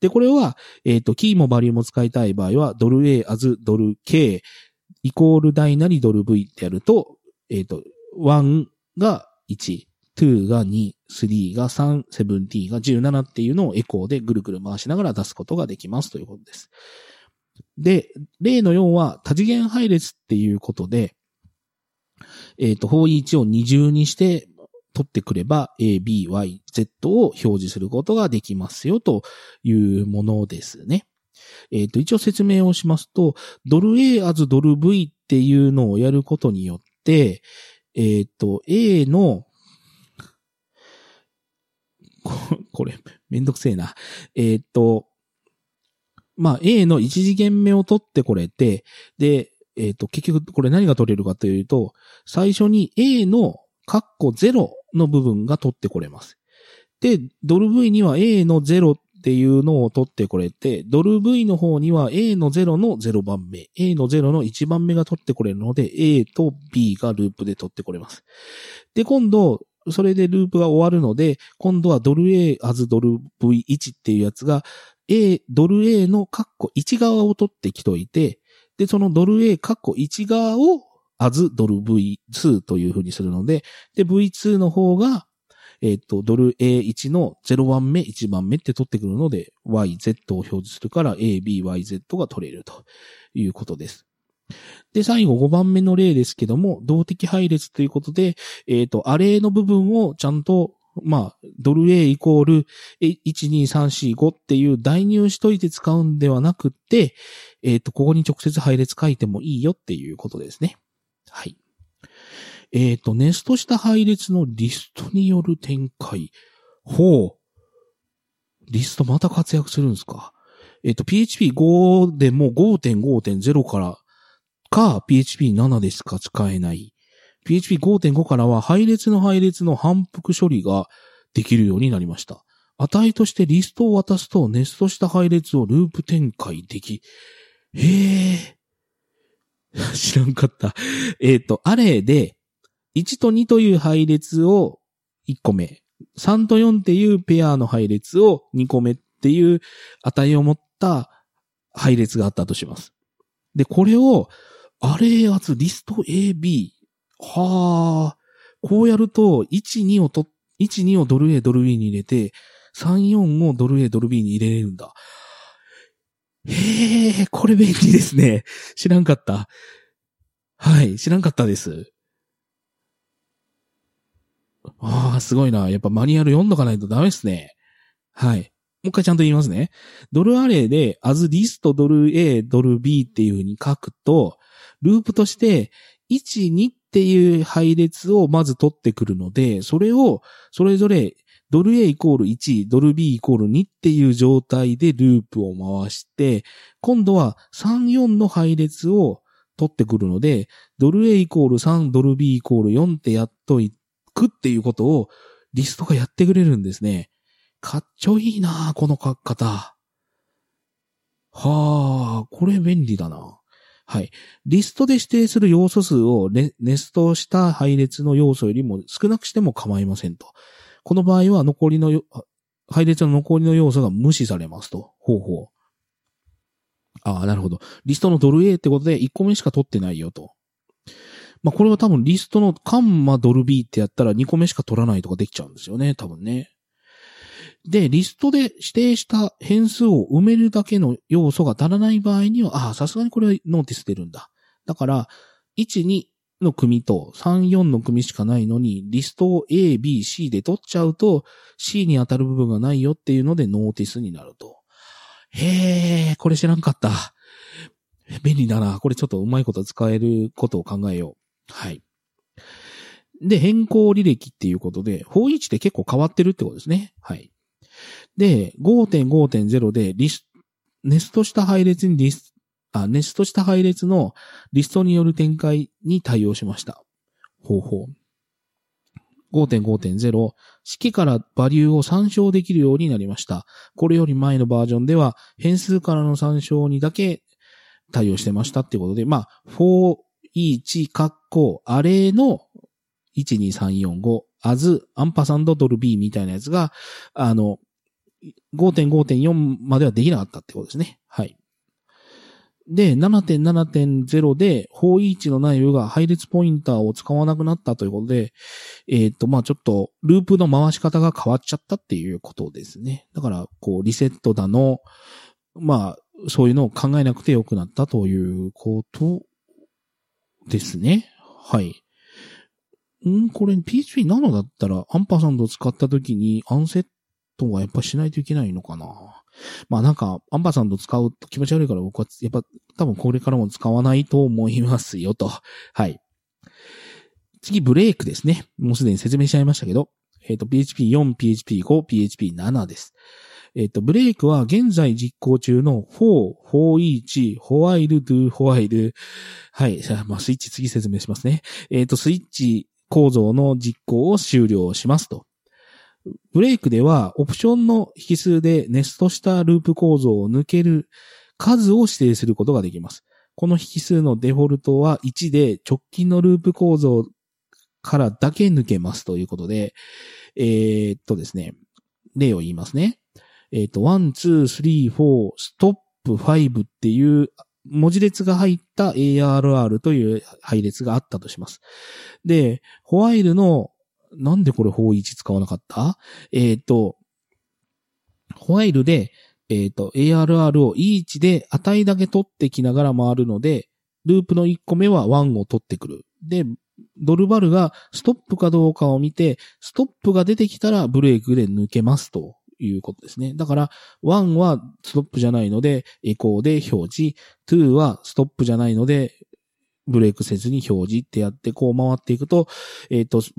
で、これは、えっ、ー、と、キーもバリューも使いたい場合は、ドル A アズドル K イコール大なりドル V ってやると、えっ、ー、と、1が1、2が2、3が3、17が17っていうのをエコーでぐるぐる回しながら出すことができますということです。で、例の4は多次元配列っていうことで、えっ、ー、と、方位置を二重にして取ってくれば、A, B, Y, Z を表示することができますよというものですね。えっ、ー、と、一応説明をしますと、ドル A as ドル V っていうのをやることによって、えっ、ー、と、A の、これ、めんどくせえな。えっ、ー、と、まあ、A の一次元目を取ってこれて、で、えっ、ー、と、結局これ何が取れるかというと、最初に A のカッコ0の部分が取ってこれます。で、ドル V には A の0っていうのを取ってこれて、ドル V の方には A の0の0番目、A の0の1番目が取ってこれるので、A と B がループで取ってこれます。で、今度、それでループが終わるので、今度はドル A as ドル V1 っていうやつが、A、ドル A のカッコ1側を取ってきといて、で、そのドル A、カッコ1側を as ドル V2 という風にするので、で、V2 の方が、えっ、と、ドル A1 の0番目、1番目って取ってくるので、YZ を表示するから ABYZ が取れるということです。で、最後5番目の例ですけども、動的配列ということで、えっ、と、アレイの部分をちゃんと、まあ、ドル A イコール12345っていう代入しといて使うんではなくて、えっ、と、ここに直接配列書いてもいいよっていうことですね。はい。えっ、と、ネストした配列のリストによる展開。ほう。リストまた活躍するんですかえっ、と、PHP5 でも5.5.0からか、PHP7 でしか使えない。PHP5.5 からは配列の配列の反復処理ができるようになりました。値としてリストを渡すとネストした配列をループ展開でき、へえ。知らんかった。えっ、と、アレイで、1と2という配列を1個目、3と4っていうペアの配列を2個目っていう値を持った配列があったとします。で、これを、アレイ圧リスト AB。はあ、こうやると、1、2をと、1、2をドル A、ドル B に入れて、3、4をドル A、ドル B に入れれるんだ。へえ、これ便利ですね。知らんかった。はい、知らんかったです。ああ、すごいな。やっぱマニュアル読んどかないとダメですね。はい。もう一回ちゃんと言いますね。ドルアレイで、as list ドル A、ドル B っていう風に書くと、ループとして、1、2っていう配列をまず取ってくるので、それを、それぞれ、ドル A イコール1、ドル B イコール2っていう状態でループを回して、今度は3、4の配列を取ってくるので、ドル A イコール3、ドル B イコール4ってやっといくっていうことをリストがやってくれるんですね。かっちょいいなこの書き方。はあ、これ便利だな。はい。リストで指定する要素数をネネストした配列の要素よりも少なくしても構いませんと。この場合は残りの、配列の残りの要素が無視されますと。ほうほう。ああ、なるほど。リストのドル A ってことで1個目しか取ってないよと。まあ、これは多分リストのカンマドル B ってやったら2個目しか取らないとかできちゃうんですよね。多分ね。で、リストで指定した変数を埋めるだけの要素が足らない場合には、ああ、さすがにこれはノーティス出るんだ。だから、1、2の組と3、4の組しかないのに、リストを A、B、C で取っちゃうと、C に当たる部分がないよっていうのでノーティスになると。へえ、これ知らんかった。便利だな。これちょっとうまいこと使えることを考えよう。はい。で、変更履歴っていうことで、方位置って結構変わってるってことですね。はい。で、5.5.0でリス、ネストした配列にリス、あ、ネストした配列のリストによる展開に対応しました。方法。5.5.0、式からバリューを参照できるようになりました。これより前のバージョンでは変数からの参照にだけ対応してましたってことで、まあ、for each カッコアレイの12345 as アンパサンドドル B みたいなやつが、あの、5.5.4まではできなかったってことですね。はい。で、7.7.0で、方位置の内容が配列ポインターを使わなくなったということで、えっ、と、まあちょっと、ループの回し方が変わっちゃったっていうことですね。だから、こう、リセットだの、まあ、そういうのを考えなくてよくなったということですね。はい。ん？これ PHP7 だったら、アンパーサンドを使った時にアンセットはやっぱしないといけないのかなまあなんか、アンパーサンド使うと気持ち悪いから僕は、やっぱ多分これからも使わないと思いますよと。はい。次、ブレイクですね。もうすでに説明しちゃいましたけど、えっ、と、PHP4、PHP5、PHP7 です。えっ、と、ブレイクは現在実行中の for, for each, while, do, while はい。じゃあ、まあ、スイッチ次説明しますね。えっ、と、スイッチ構造の実行を終了しますと。ブレイクでは、オプションの引数でネストしたループ構造を抜ける数を指定することができます。この引数のデフォルトは1で直近のループ構造からだけ抜けますということで、えーっとですね、例を言いますね。えーっと、1、2、3、4、ストップ5っていう文字列が入った ARR という配列があったとします。で、ホワイルのなんでこれ法1使わなかった？えっ、と、ホワイルで、えっ、と、ARR を E1 で値だけ取ってきながら回るので、ループの1個目は1を取ってくる。で、ドルバルがストップかどうかを見て、ストップが出てきたらブレークで抜けますということですね。だから、1はストップじゃないので、エコーで表示、2はストップじゃないので、ブレイクせずに表示ってやって、こう回っていくと、えっ、ー、と、ス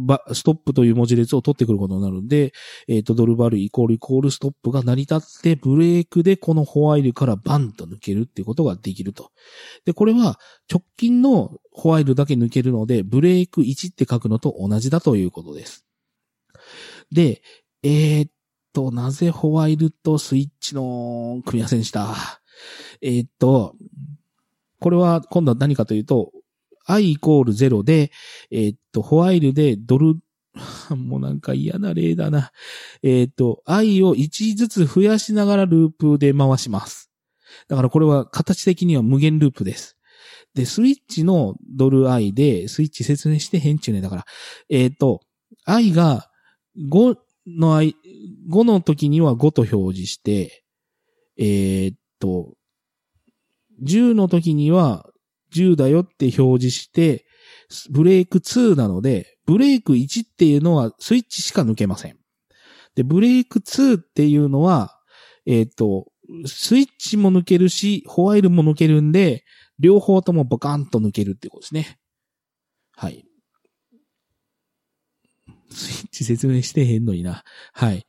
トップという文字列を取ってくることになるんで、えっ、ー、と、ドルバルイコールイコールストップが成り立って、ブレイクでこのホワイルからバンと抜けるっていうことができると。で、これは直近のホワイルだけ抜けるので、ブレイク1って書くのと同じだということです。で、えー、っと、なぜホワイルとスイッチの組み合わせにした？えー、っと、これは今度は何かというと、i イコール0で、えー、っと、ホワイルでドル、もうなんか嫌な例だな。えー、っと、i を1ずつ増やしながらループで回します。だからこれは形的には無限ループです。で、スイッチのドル i で、スイッチ説明して変中ね。だから、えっ、と、i が5の i、5の時には5と表示して、えっと、10の時には10だよって表示して、ブレイク2なので、ブレイク1っていうのはスイッチしか抜けません。で、ブレイク2っていうのは、えっ、ー、と、スイッチも抜けるし、ホワイルも抜けるんで、両方ともボカンと抜けるってことですね。はい。スイッチ説明してへんのにな。はい。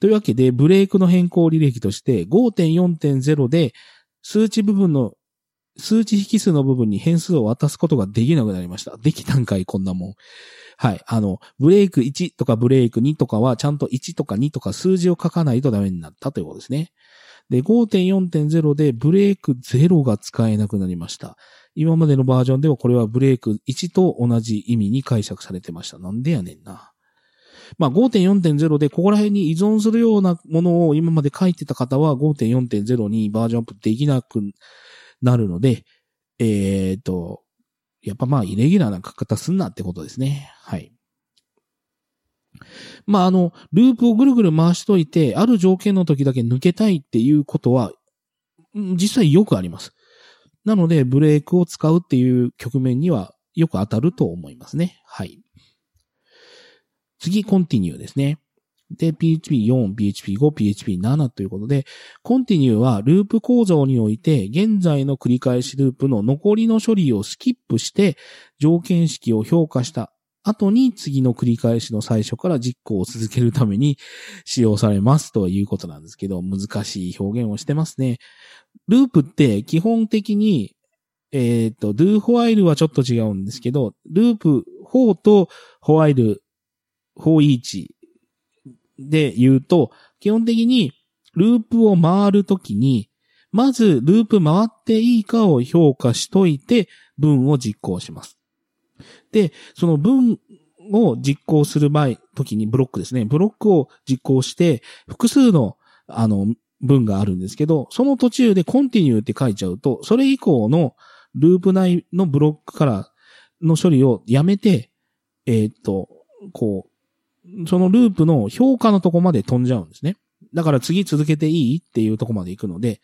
というわけで、ブレイクの変更履歴として5.4.0で数値部分の、数値引数の部分に変数を渡すことができなくなりました。できたんかい、こんなもん。はい。あの、ブレイク1とかブレイク2とかはちゃんと1とか2とか数字を書かないとダメになったということですね。で、5.4.0でブレイク0が使えなくなりました。今までのバージョンではこれはブレイク1と同じ意味に解釈されてました。なんでやねんな。まあ5.4.0でここら辺に依存するようなものを今まで書いてた方は5.4.0にバージョンアップできなくなるので、えっ、ー、と、やっぱまあイレギュラーな書き方すんなってことですね。はい。まああの、ループをぐるぐる回しといて、ある条件の時だけ抜けたいっていうことは、実際よくあります。なので、ブレークを使うっていう局面にはよく当たると思いますね。はい。次、continue ですね。で、PHP4、PHP5、PHP7 ということで、continue はループ構造において、現在の繰り返しループの残りの処理をスキップして、条件式を評価した後に次の繰り返しの最初から実行を続けるために使用されますということなんですけど、難しい表現をしてますね。ループって基本的に、えっ、ー、と、do ホワイルはちょっと違うんですけど、ループ4とホワイル方位置で言うと、基本的にループを回るときに、まずループ回っていいかを評価しといて、文を実行します。で、その文を実行する前、時にブロックですね。ブロックを実行して、複数の、あの、文があるんですけど、その途中でコンティニューって書いちゃうと、それ以降のループ内のブロックからの処理をやめて、えー、っと、こう、そのループの評価のとこまで飛んじゃうんですね。だから次続けていいっていうとこまで行くので、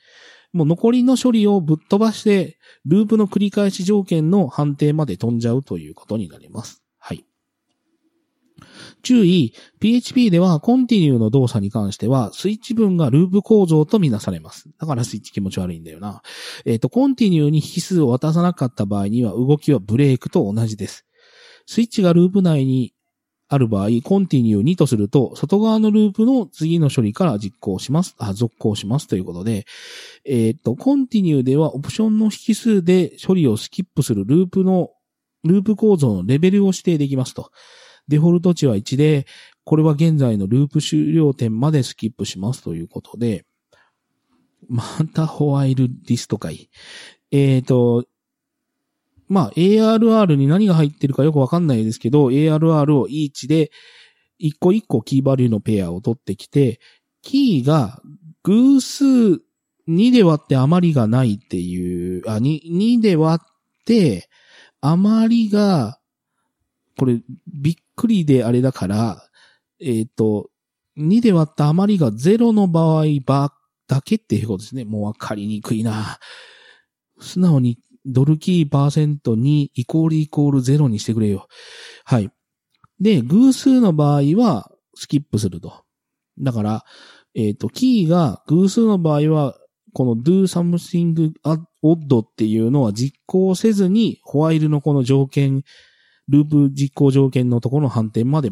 もう残りの処理をぶっ飛ばして、ループの繰り返し条件の判定まで飛んじゃうということになります。はい。注意、PHP ではコンティニューの動作に関しては、スイッチ分がループ構造とみなされます。だからスイッチ気持ち悪いんだよな。えっ、ー、と、 continue に引数を渡さなかった場合には、動きはブレークと同じです。スイッチがループ内にある場合、 continue 2とすると、外側のループの次の処理から実行します、あ、続行しますということで、えー、っと、 continue ではオプションの引数で処理をスキップするループの、ループ構造のレベルを指定できますと。デフォルト値は1で、これは現在のループ終了点までスキップしますということで、またホワイルリストかい。えっ、と、まあ、ARR に何が入ってるかよくわかんないですけど、ARR を each で、一個一個キーバリューのペアを取ってきて、キーが偶数2で割って余りがないっていう、あ、2、2で割って、余りが、これ、ビッくりであれだから、えっ、と、2で割った余りが0の場合ばだけっていうことですね。もうわかりにくいな。素直にドルキーパーセントにイコールイコール0にしてくれよ。はい。で、偶数の場合はスキップすると。だから、えっ、と、キーが偶数の場合は、この do something odd っていうのは実行せずに、ホワイルのこの条件、ループ実行条件のところの反転まで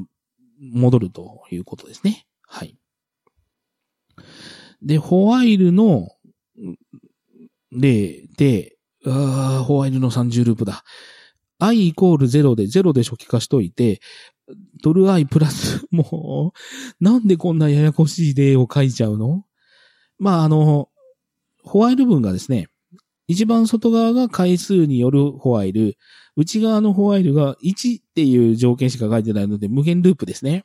戻るということですね。はい。で、ホワイルの例で、あーホワイルの30ループだ。i イコール0で0で初期化しといて、ドル i プラス、もう、なんでこんなややこしい例を書いちゃうの？まあ、あの、ホワイル文がですね、一番外側が回数によるホワイル、内側のホワイルが1っていう条件しか書いてないので無限ループですね。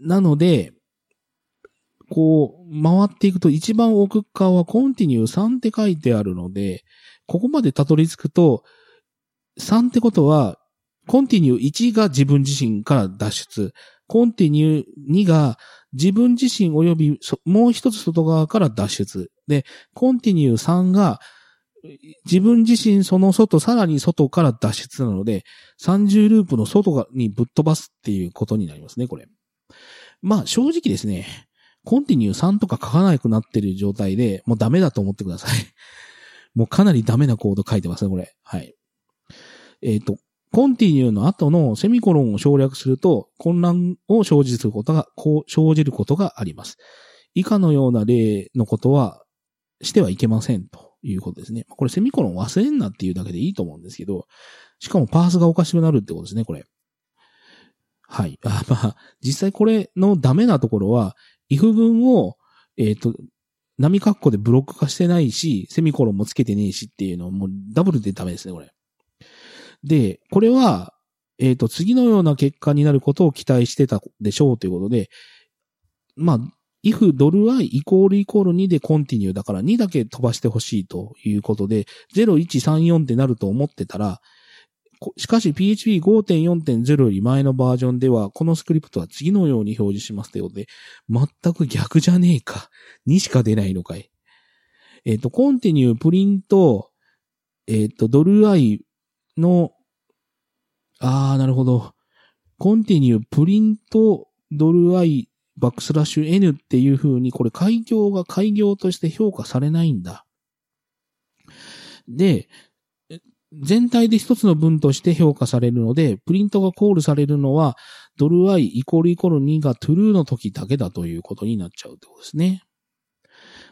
なので、こう、回っていくと一番奥側はコンティニュー3って書いてあるので、ここまでたどり着くと、3ってことは、コンティニュー1が自分自身から脱出、コンティニュー2が自分自身及びもう一つ外側から脱出。で、コンティニュー3が自分自身その外、さらに外から脱出なので、30ループの外にぶっ飛ばすっていうことになりますね、これ。まあ正直ですね、コンティニュー3とか書かなくなってる状態で、もうダメだと思ってください。もうかなりダメなコード書いてますね、これ。はい。えっ、と、コンティニューの後のセミコロンを省略すると混乱を生じることが、こう、生じることがあります。以下のような例のことはしてはいけませんということですね。これセミコロン忘れんなっていうだけでいいと思うんですけど、しかもパースがおかしくなるってことですね、これ。はい。あまあ、実際これのダメなところは、if 文を、えっ、と、波括弧でブロック化してないし、セミコロンもつけてねえしっていうのはもうダブルでダメですね、これ。で、これは、えっ、と、次のような結果になることを期待してたでしょうということで、まあ、if ドル i イコールイコール2でコンティニューだから2だけ飛ばしてほしいということで、0134ってなると思ってたら、しかし PHP5.4.0 より前のバージョンでは、このスクリプトは次のように表示しますというで、全く逆じゃねえか。2しか出ないのかい。えっ、と、コンティニュープリント、えっ、と、ドル i の、あー、なるほど。コンティニュープリントドル i バックスラッシュ n っていう風に、これ開業が開業として評価されないんだ。で、全体で一つの文として評価されるので、プリントがコールされるのは、ドル i イコールイコール2が true の時だけだということになっちゃうってことですね。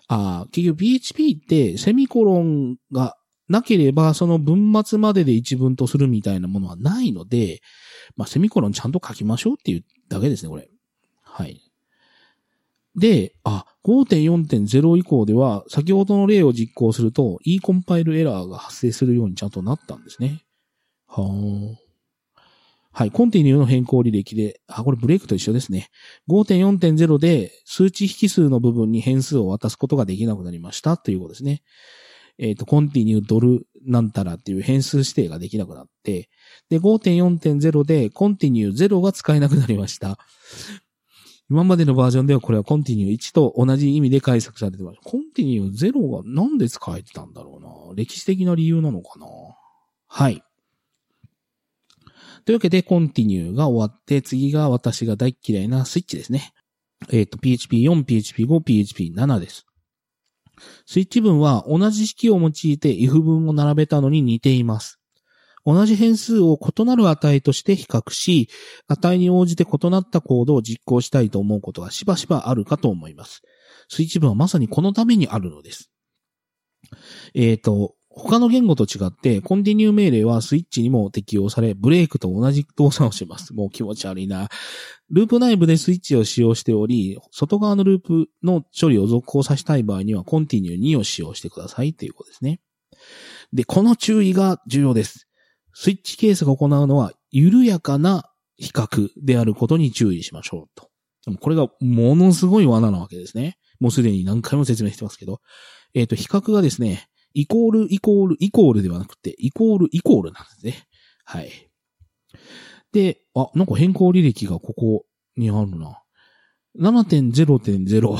ああ、結局 PHP ってセミコロンがなければ、その文末までで一文とするみたいなものはないので、まあ、セミコロンちゃんと書きましょうっていうだけですね、これ。はい。で、あ、5.4.0以降では、先ほどの例を実行すると、e コンパイルエラーが発生するようにちゃんとなったんですね。はあ。はい、コンティニューの変更履歴で、あ、これブレイクと一緒ですね。5.4.0で数値引数の部分に変数を渡すことができなくなりましたということですね。えっ、と、コンティニュードルなんたらっていう変数指定ができなくなって、で、5.4.0でコンティニュー0が使えなくなりました。今までのバージョンではこれはコンティニュー1と同じ意味で解釈されてます。コンティニュー0がなんで使えてたんだろうな。歴史的な理由なのかな？はい。というわけで、コンティニューが終わって、次が私が大嫌いなスイッチですね。えっ、と、PHP4、PHP5、PHP7 です。スイッチ文は同じ式を用いて if 文を並べたのに似ています。同じ変数を異なる値として比較し、値に応じて異なったコードを実行したいと思うことがしばしばあるかと思います。スイッチ文はまさにこのためにあるのです。えっ、と、他の言語と違って、コンティニュー命令はスイッチにも適用され、ブレイクと同じ動作をします。もう気持ち悪いな。ループ内部でスイッチを使用しており、外側のループの処理を続行させたい場合には、コンティニュー2を使用してくださいということですね。で、この注意が重要です。スイッチケースが行うのは、緩やかな比較であることに注意しましょうと。これがものすごい罠なわけですね。もうすでに何回も説明してますけど。えっ、と、比較がですね、イコール、イコール、イコールではなくて、イコール、イコールなんですね。はい。で、あ、なんか変更履歴がここにあるな。7.0.0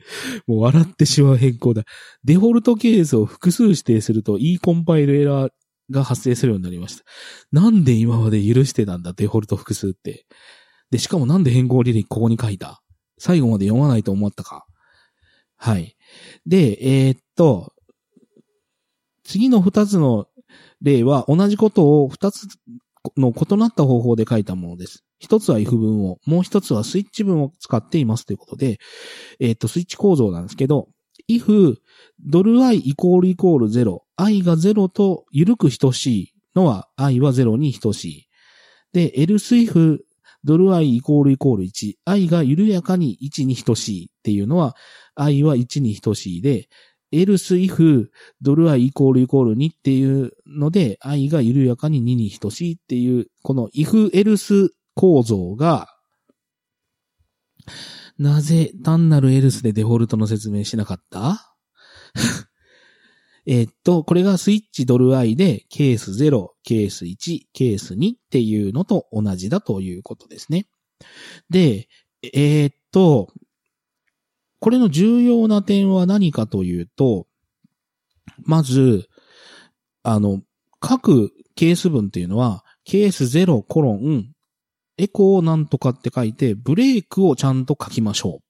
もう笑ってしまう変更だ。デフォルトケースを複数指定すると e コンパイルエラーが発生するようになりました。なんで今まで許してたんだ、デフォルト複数って。で、しかもなんで変更履歴ここに書いた？最後まで読まないと思ったか？はい。で、えー、っと、次の二つの例は同じことを二つの異なった方法で書いたものです。一つは if 文を、もう一つはスイッチ文を使っていますということで、えっ、と、スイッチ構造なんですけど、if ドル i イコールイコール0、i が0と緩く等しいのは i は0に等しい。で、else if ドル i イコールイコール1、i が緩やかに1に等しいっていうのは、i は1に等しいで、else if ドル i イコールイコール2っていうので、i が緩やかに2に等しいっていう、この if else 構造が、なぜ単なる else でデフォルトの説明しなかった？えっと、これがスイッチドル i でケース0、ケース1、ケース2っていうのと同じだということですね。で、えー、っと、これの重要な点は何かというと、まず、あの、各ケース文っていうのは、ケース0コロン、エコーなんとかって書いて、ブレイクをちゃんと書きましょう。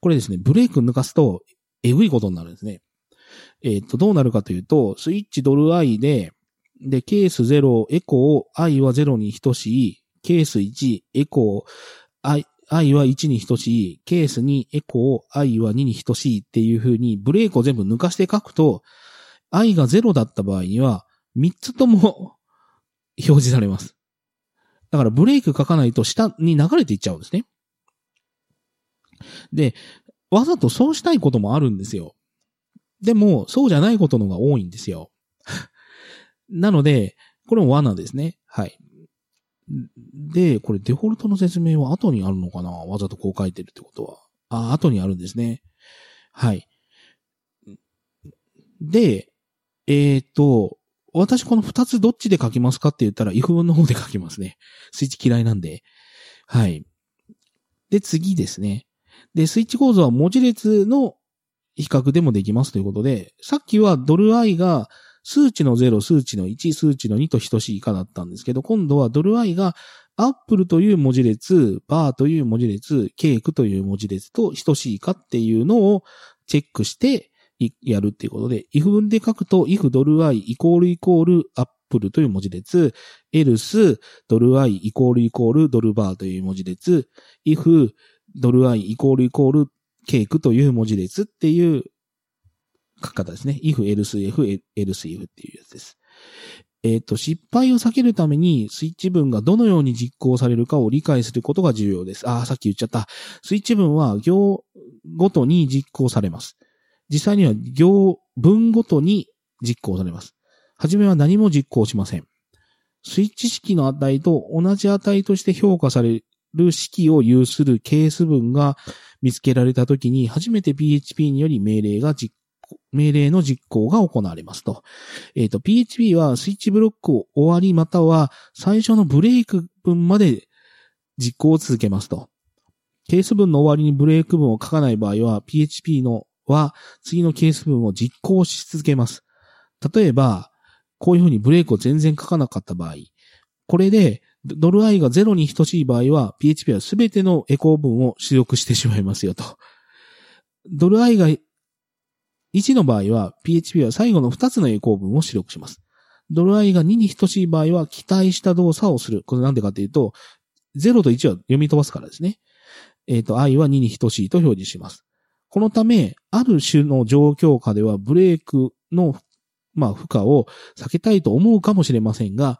これですね、ブレイク抜かすと、えぐいことになるんですね。えっ、と、どうなるかというと、スイッチドル i で、で、ケース0、エコーを、i は0に等しい、ケース1、エコー、i、i は1に等しい、ケース2、エコー、i は2に等しいっていう風に、ブレークを全部抜かして書くと、i が0だった場合には、3つとも 表示されます。だからブレーク書かないと下に流れていっちゃうんですね。で、わざとそうしたいこともあるんですよ。でも、そうじゃないことのが多いんですよ。なので、これも罠ですね。はい。で、これデフォルトの説明は後にあるのかな？わざとこう書いてるってことは。あ、後にあるんですね。はい。で、えっ、ー、と、私この二つどっちで書きますかって言ったら、if 文の方で書きますね。スイッチ嫌いなんで。はい。で、次ですね。で、スイッチ構造は文字列の比較でもできますということで、さっきはドル i が数値の0、数値の1、数値の2と等しいかだったんですけど、今度はドル i がアップルという文字列、バーという文字列、ケークという文字列と等しいかっていうのをチェックしてやるっていうことで、if 文で書くと if ドル i イコールイコールアップルという文字列、else ドル i イコールイコールドルバーという文字列、if ドル i イコールイコールケークという文字列っていう書き方ですね。if, else, if, else, if っていうやつです。えっ、ー、と、失敗を避けるためにスイッチ文がどのように実行されるかを理解することが重要です。ああ、さっき言っちゃった。スイッチ文は行ごとに実行されます。実際には行文ごとに実行されます。はじめは何も実行しません。スイッチ式の値と同じ値として評価される式を有するケース文が見つけられたときに、初めて PHP により命令が実命令の実行が行われますと。えっ、ー、と、PHP はスイッチブロックを終わりまたは最初のブレイク文まで実行を続けますと。ケース文の終わりにブレイク文を書かない場合は、PHP のは次のケース文を実行し続けます。例えば、こういうふうにブレイクを全然書かなかった場合、これでドル i が0に等しい場合は、PHP はすべてのエコー文を出力してしまいますよと。ドル i が1の場合は、PHP は最後の2つのエコー文を出力します。ドル i が2に等しい場合は、期待した動作をする。これなんでかっていうと、0と1は読み飛ばすからですね。えっ、ー、と、i は2に等しいと表示します。このため、ある種の状況下ではブレークの、まあ、負荷を避けたいと思うかもしれませんが、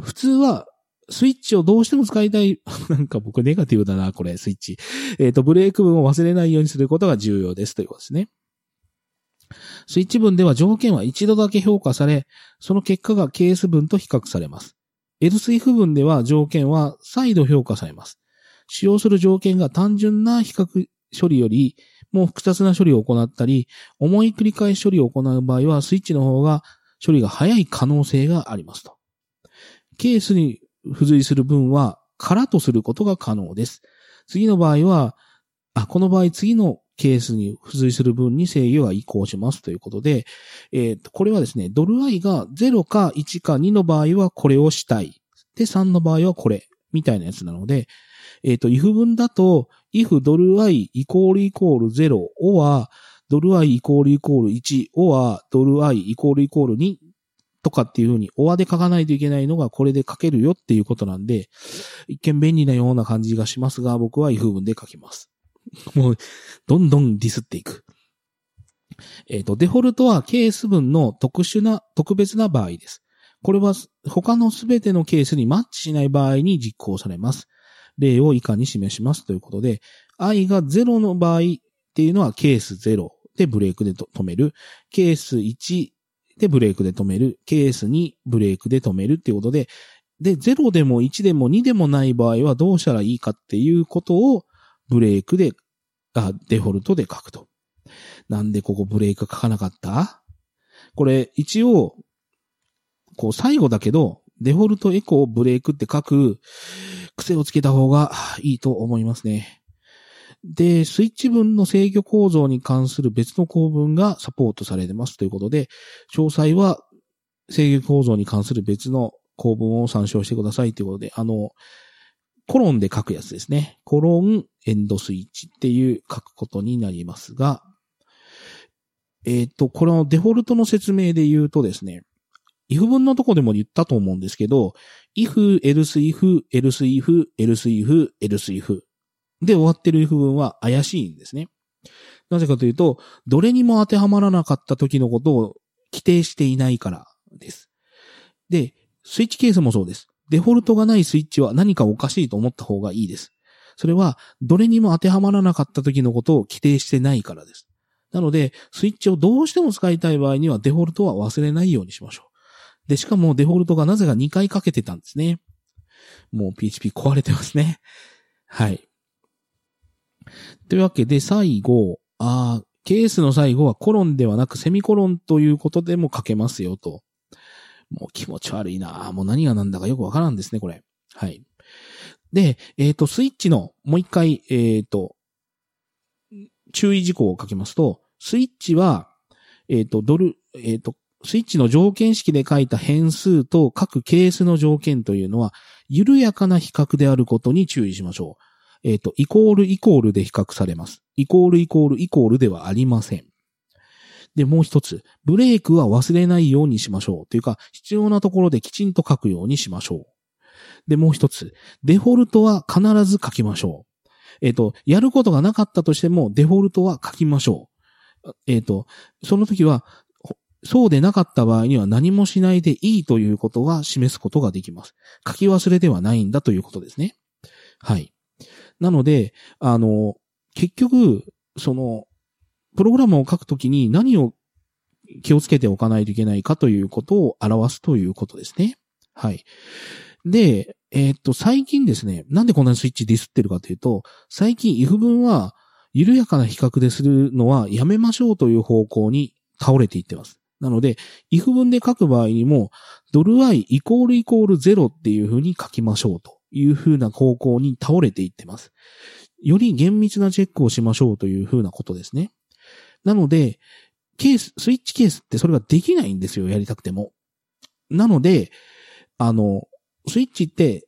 普通はスイッチをどうしても使いたい。なんか僕ネガティブだな、これ、スイッチ。えっ、ー、と、ブレーク文を忘れないようにすることが重要ですということですね。スイッチ文では条件は一度だけ評価され、その結果がケース文と比較されます。else if 文では条件は再度評価されます。使用する条件が単純な比較処理よりも複雑な処理を行ったり、重い繰り返し処理を行う場合は、スイッチの方が処理が早い可能性がありますと。ケースに付随する文は空とすることが可能です。次の場合は、あ、この場合次のケースに付随する文に制御が移行しますということで、えっ、と、これはですね、ドル i が0か1か2の場合はこれをしたい。で、3の場合はこれ。みたいなやつなので、えっ、と、if 文だと、if ドル i イコールイコール0 or ドル i イコールイコール1 or ドル i イコールイコール2とかっていうふうに、オアで書かないといけないのがこれで書けるよっていうことなんで、一見便利なような感じがしますが、僕は if 文で書きます。もう、どんどんディスっていく。えっ、ー、と、デフォルトはケース文の特殊な、特別な場合です。これは他のすべてのケースにマッチしない場合に実行されます。例を以下に示しますということで、i が0の場合っていうのはケース0でブレークで止める。ケース1でブレークで止める。ケース2ブレークで止めるっていうことで、で、0でも1でも2でもない場合はどうしたらいいかっていうことをブレークで、あ、デフォルトで書くと。なんでここブレーク書かなかった？これ一応、こう最後だけど、デフォルトエコーブレークって書く癖をつけた方がいいと思いますね。で、スイッチ分の制御構造に関する別の構文がサポートされてますということで、詳細は制御構造に関する別の構文を参照してくださいということで、あの、コロンで書くやつですね。コロン、エンドスイッチっていう書くことになりますが、えっ、ー、と、これのデフォルトの説明で言うとですね、if 文のとこでも言ったと思うんですけど、if, else if, else if, else if, else if で終わってる if 文は怪しいんですね。なぜかというと、どれにも当てはまらなかった時のことを規定していないからです。で、スイッチケースもそうです。デフォルトがないスイッチは何かおかしいと思った方がいいです。それは、どれにも当てはまらなかった時のことを規定してないからです。なので、スイッチをどうしても使いたい場合にはデフォルトは忘れないようにしましょう。で、しかもデフォルトがなぜか2回かけてたんですね。もう PHP 壊れてますね。はい。というわけで、最後、あケースの最後はコロンではなくセミコロンということでも書けますよと。もう気持ち悪いなもう何が何だかよくわからんですね、これ。はい。で、えっ、ー、と、スイッチの、もう一回、えっ、ー、と、注意事項を書きますと、スイッチは、えっ、ー、と、ドル、えっ、と、スイッチの条件式で書いた変数と各ケースの条件というのは、緩やかな比較であることに注意しましょう。えっ、と、イコールイコールで比較されます。イコールイコールイコールではありません。で、もう一つ、ブレークは忘れないようにしましょう。というか、必要なところできちんと書くようにしましょう。で、もう一つ、デフォルトは必ず書きましょう。えっ、ー、と、やることがなかったとしても、デフォルトは書きましょう。えっ、ー、と、その時は、そうでなかった場合には何もしないでいいということが示すことができます。書き忘れではないんだということですね。はい。なので、あの、結局、その、プログラムを書くときに何を気をつけておかないといけないかということを表すということですね。はい。で、えー、っと、最近ですね、なんでこんなにスイッチディスってるかというと、最近 if 文は緩やかな比較でするのはやめましょうという方向に倒れていってます。なので、if 文で書く場合にも、ドル i イコールイコール0っていう風に書きましょうという風な方向に倒れていってます。より厳密なチェックをしましょうという風なことですね。なので、ケース、スイッチケースってそれができないんですよ、やりたくても。なので、あの、スイッチって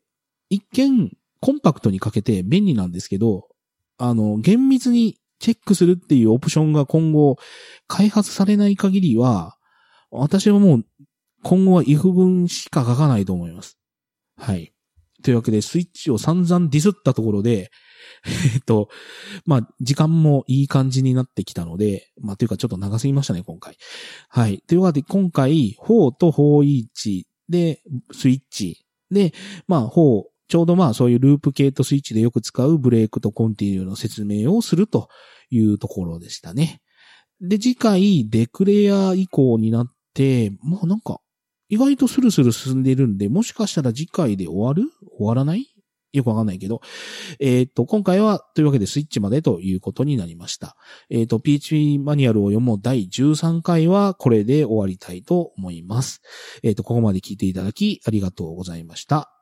一見コンパクトにかけて便利なんですけど、あの、厳密にチェックするっていうオプションが今後開発されない限りは、私はもう今後は if 文しか書かないと思います。はい。というわけで、スイッチを散々ディスったところで、えっと、まあ、時間もいい感じになってきたので、まあ、というかちょっと長すぎましたね、今回。はい。というわけで、今回、4と4-1で、スイッチ。で、まあ、4、ちょうどまあ、そういうループ系とスイッチでよく使うブレイクとコンティニューの説明をするというところでしたね。で、次回、デクレア以降になって、もうなんか、意外とスルスル進んでるんで、もしかしたら次回で終わる？終わらない？よくわかんないけど、えっ、と、今回は、というわけでスイッチまでということになりました。えっ、と、PHP マニュアルを読もう第13回はこれで終わりたいと思います。えっ、と、ここまで聞いていただきありがとうございました。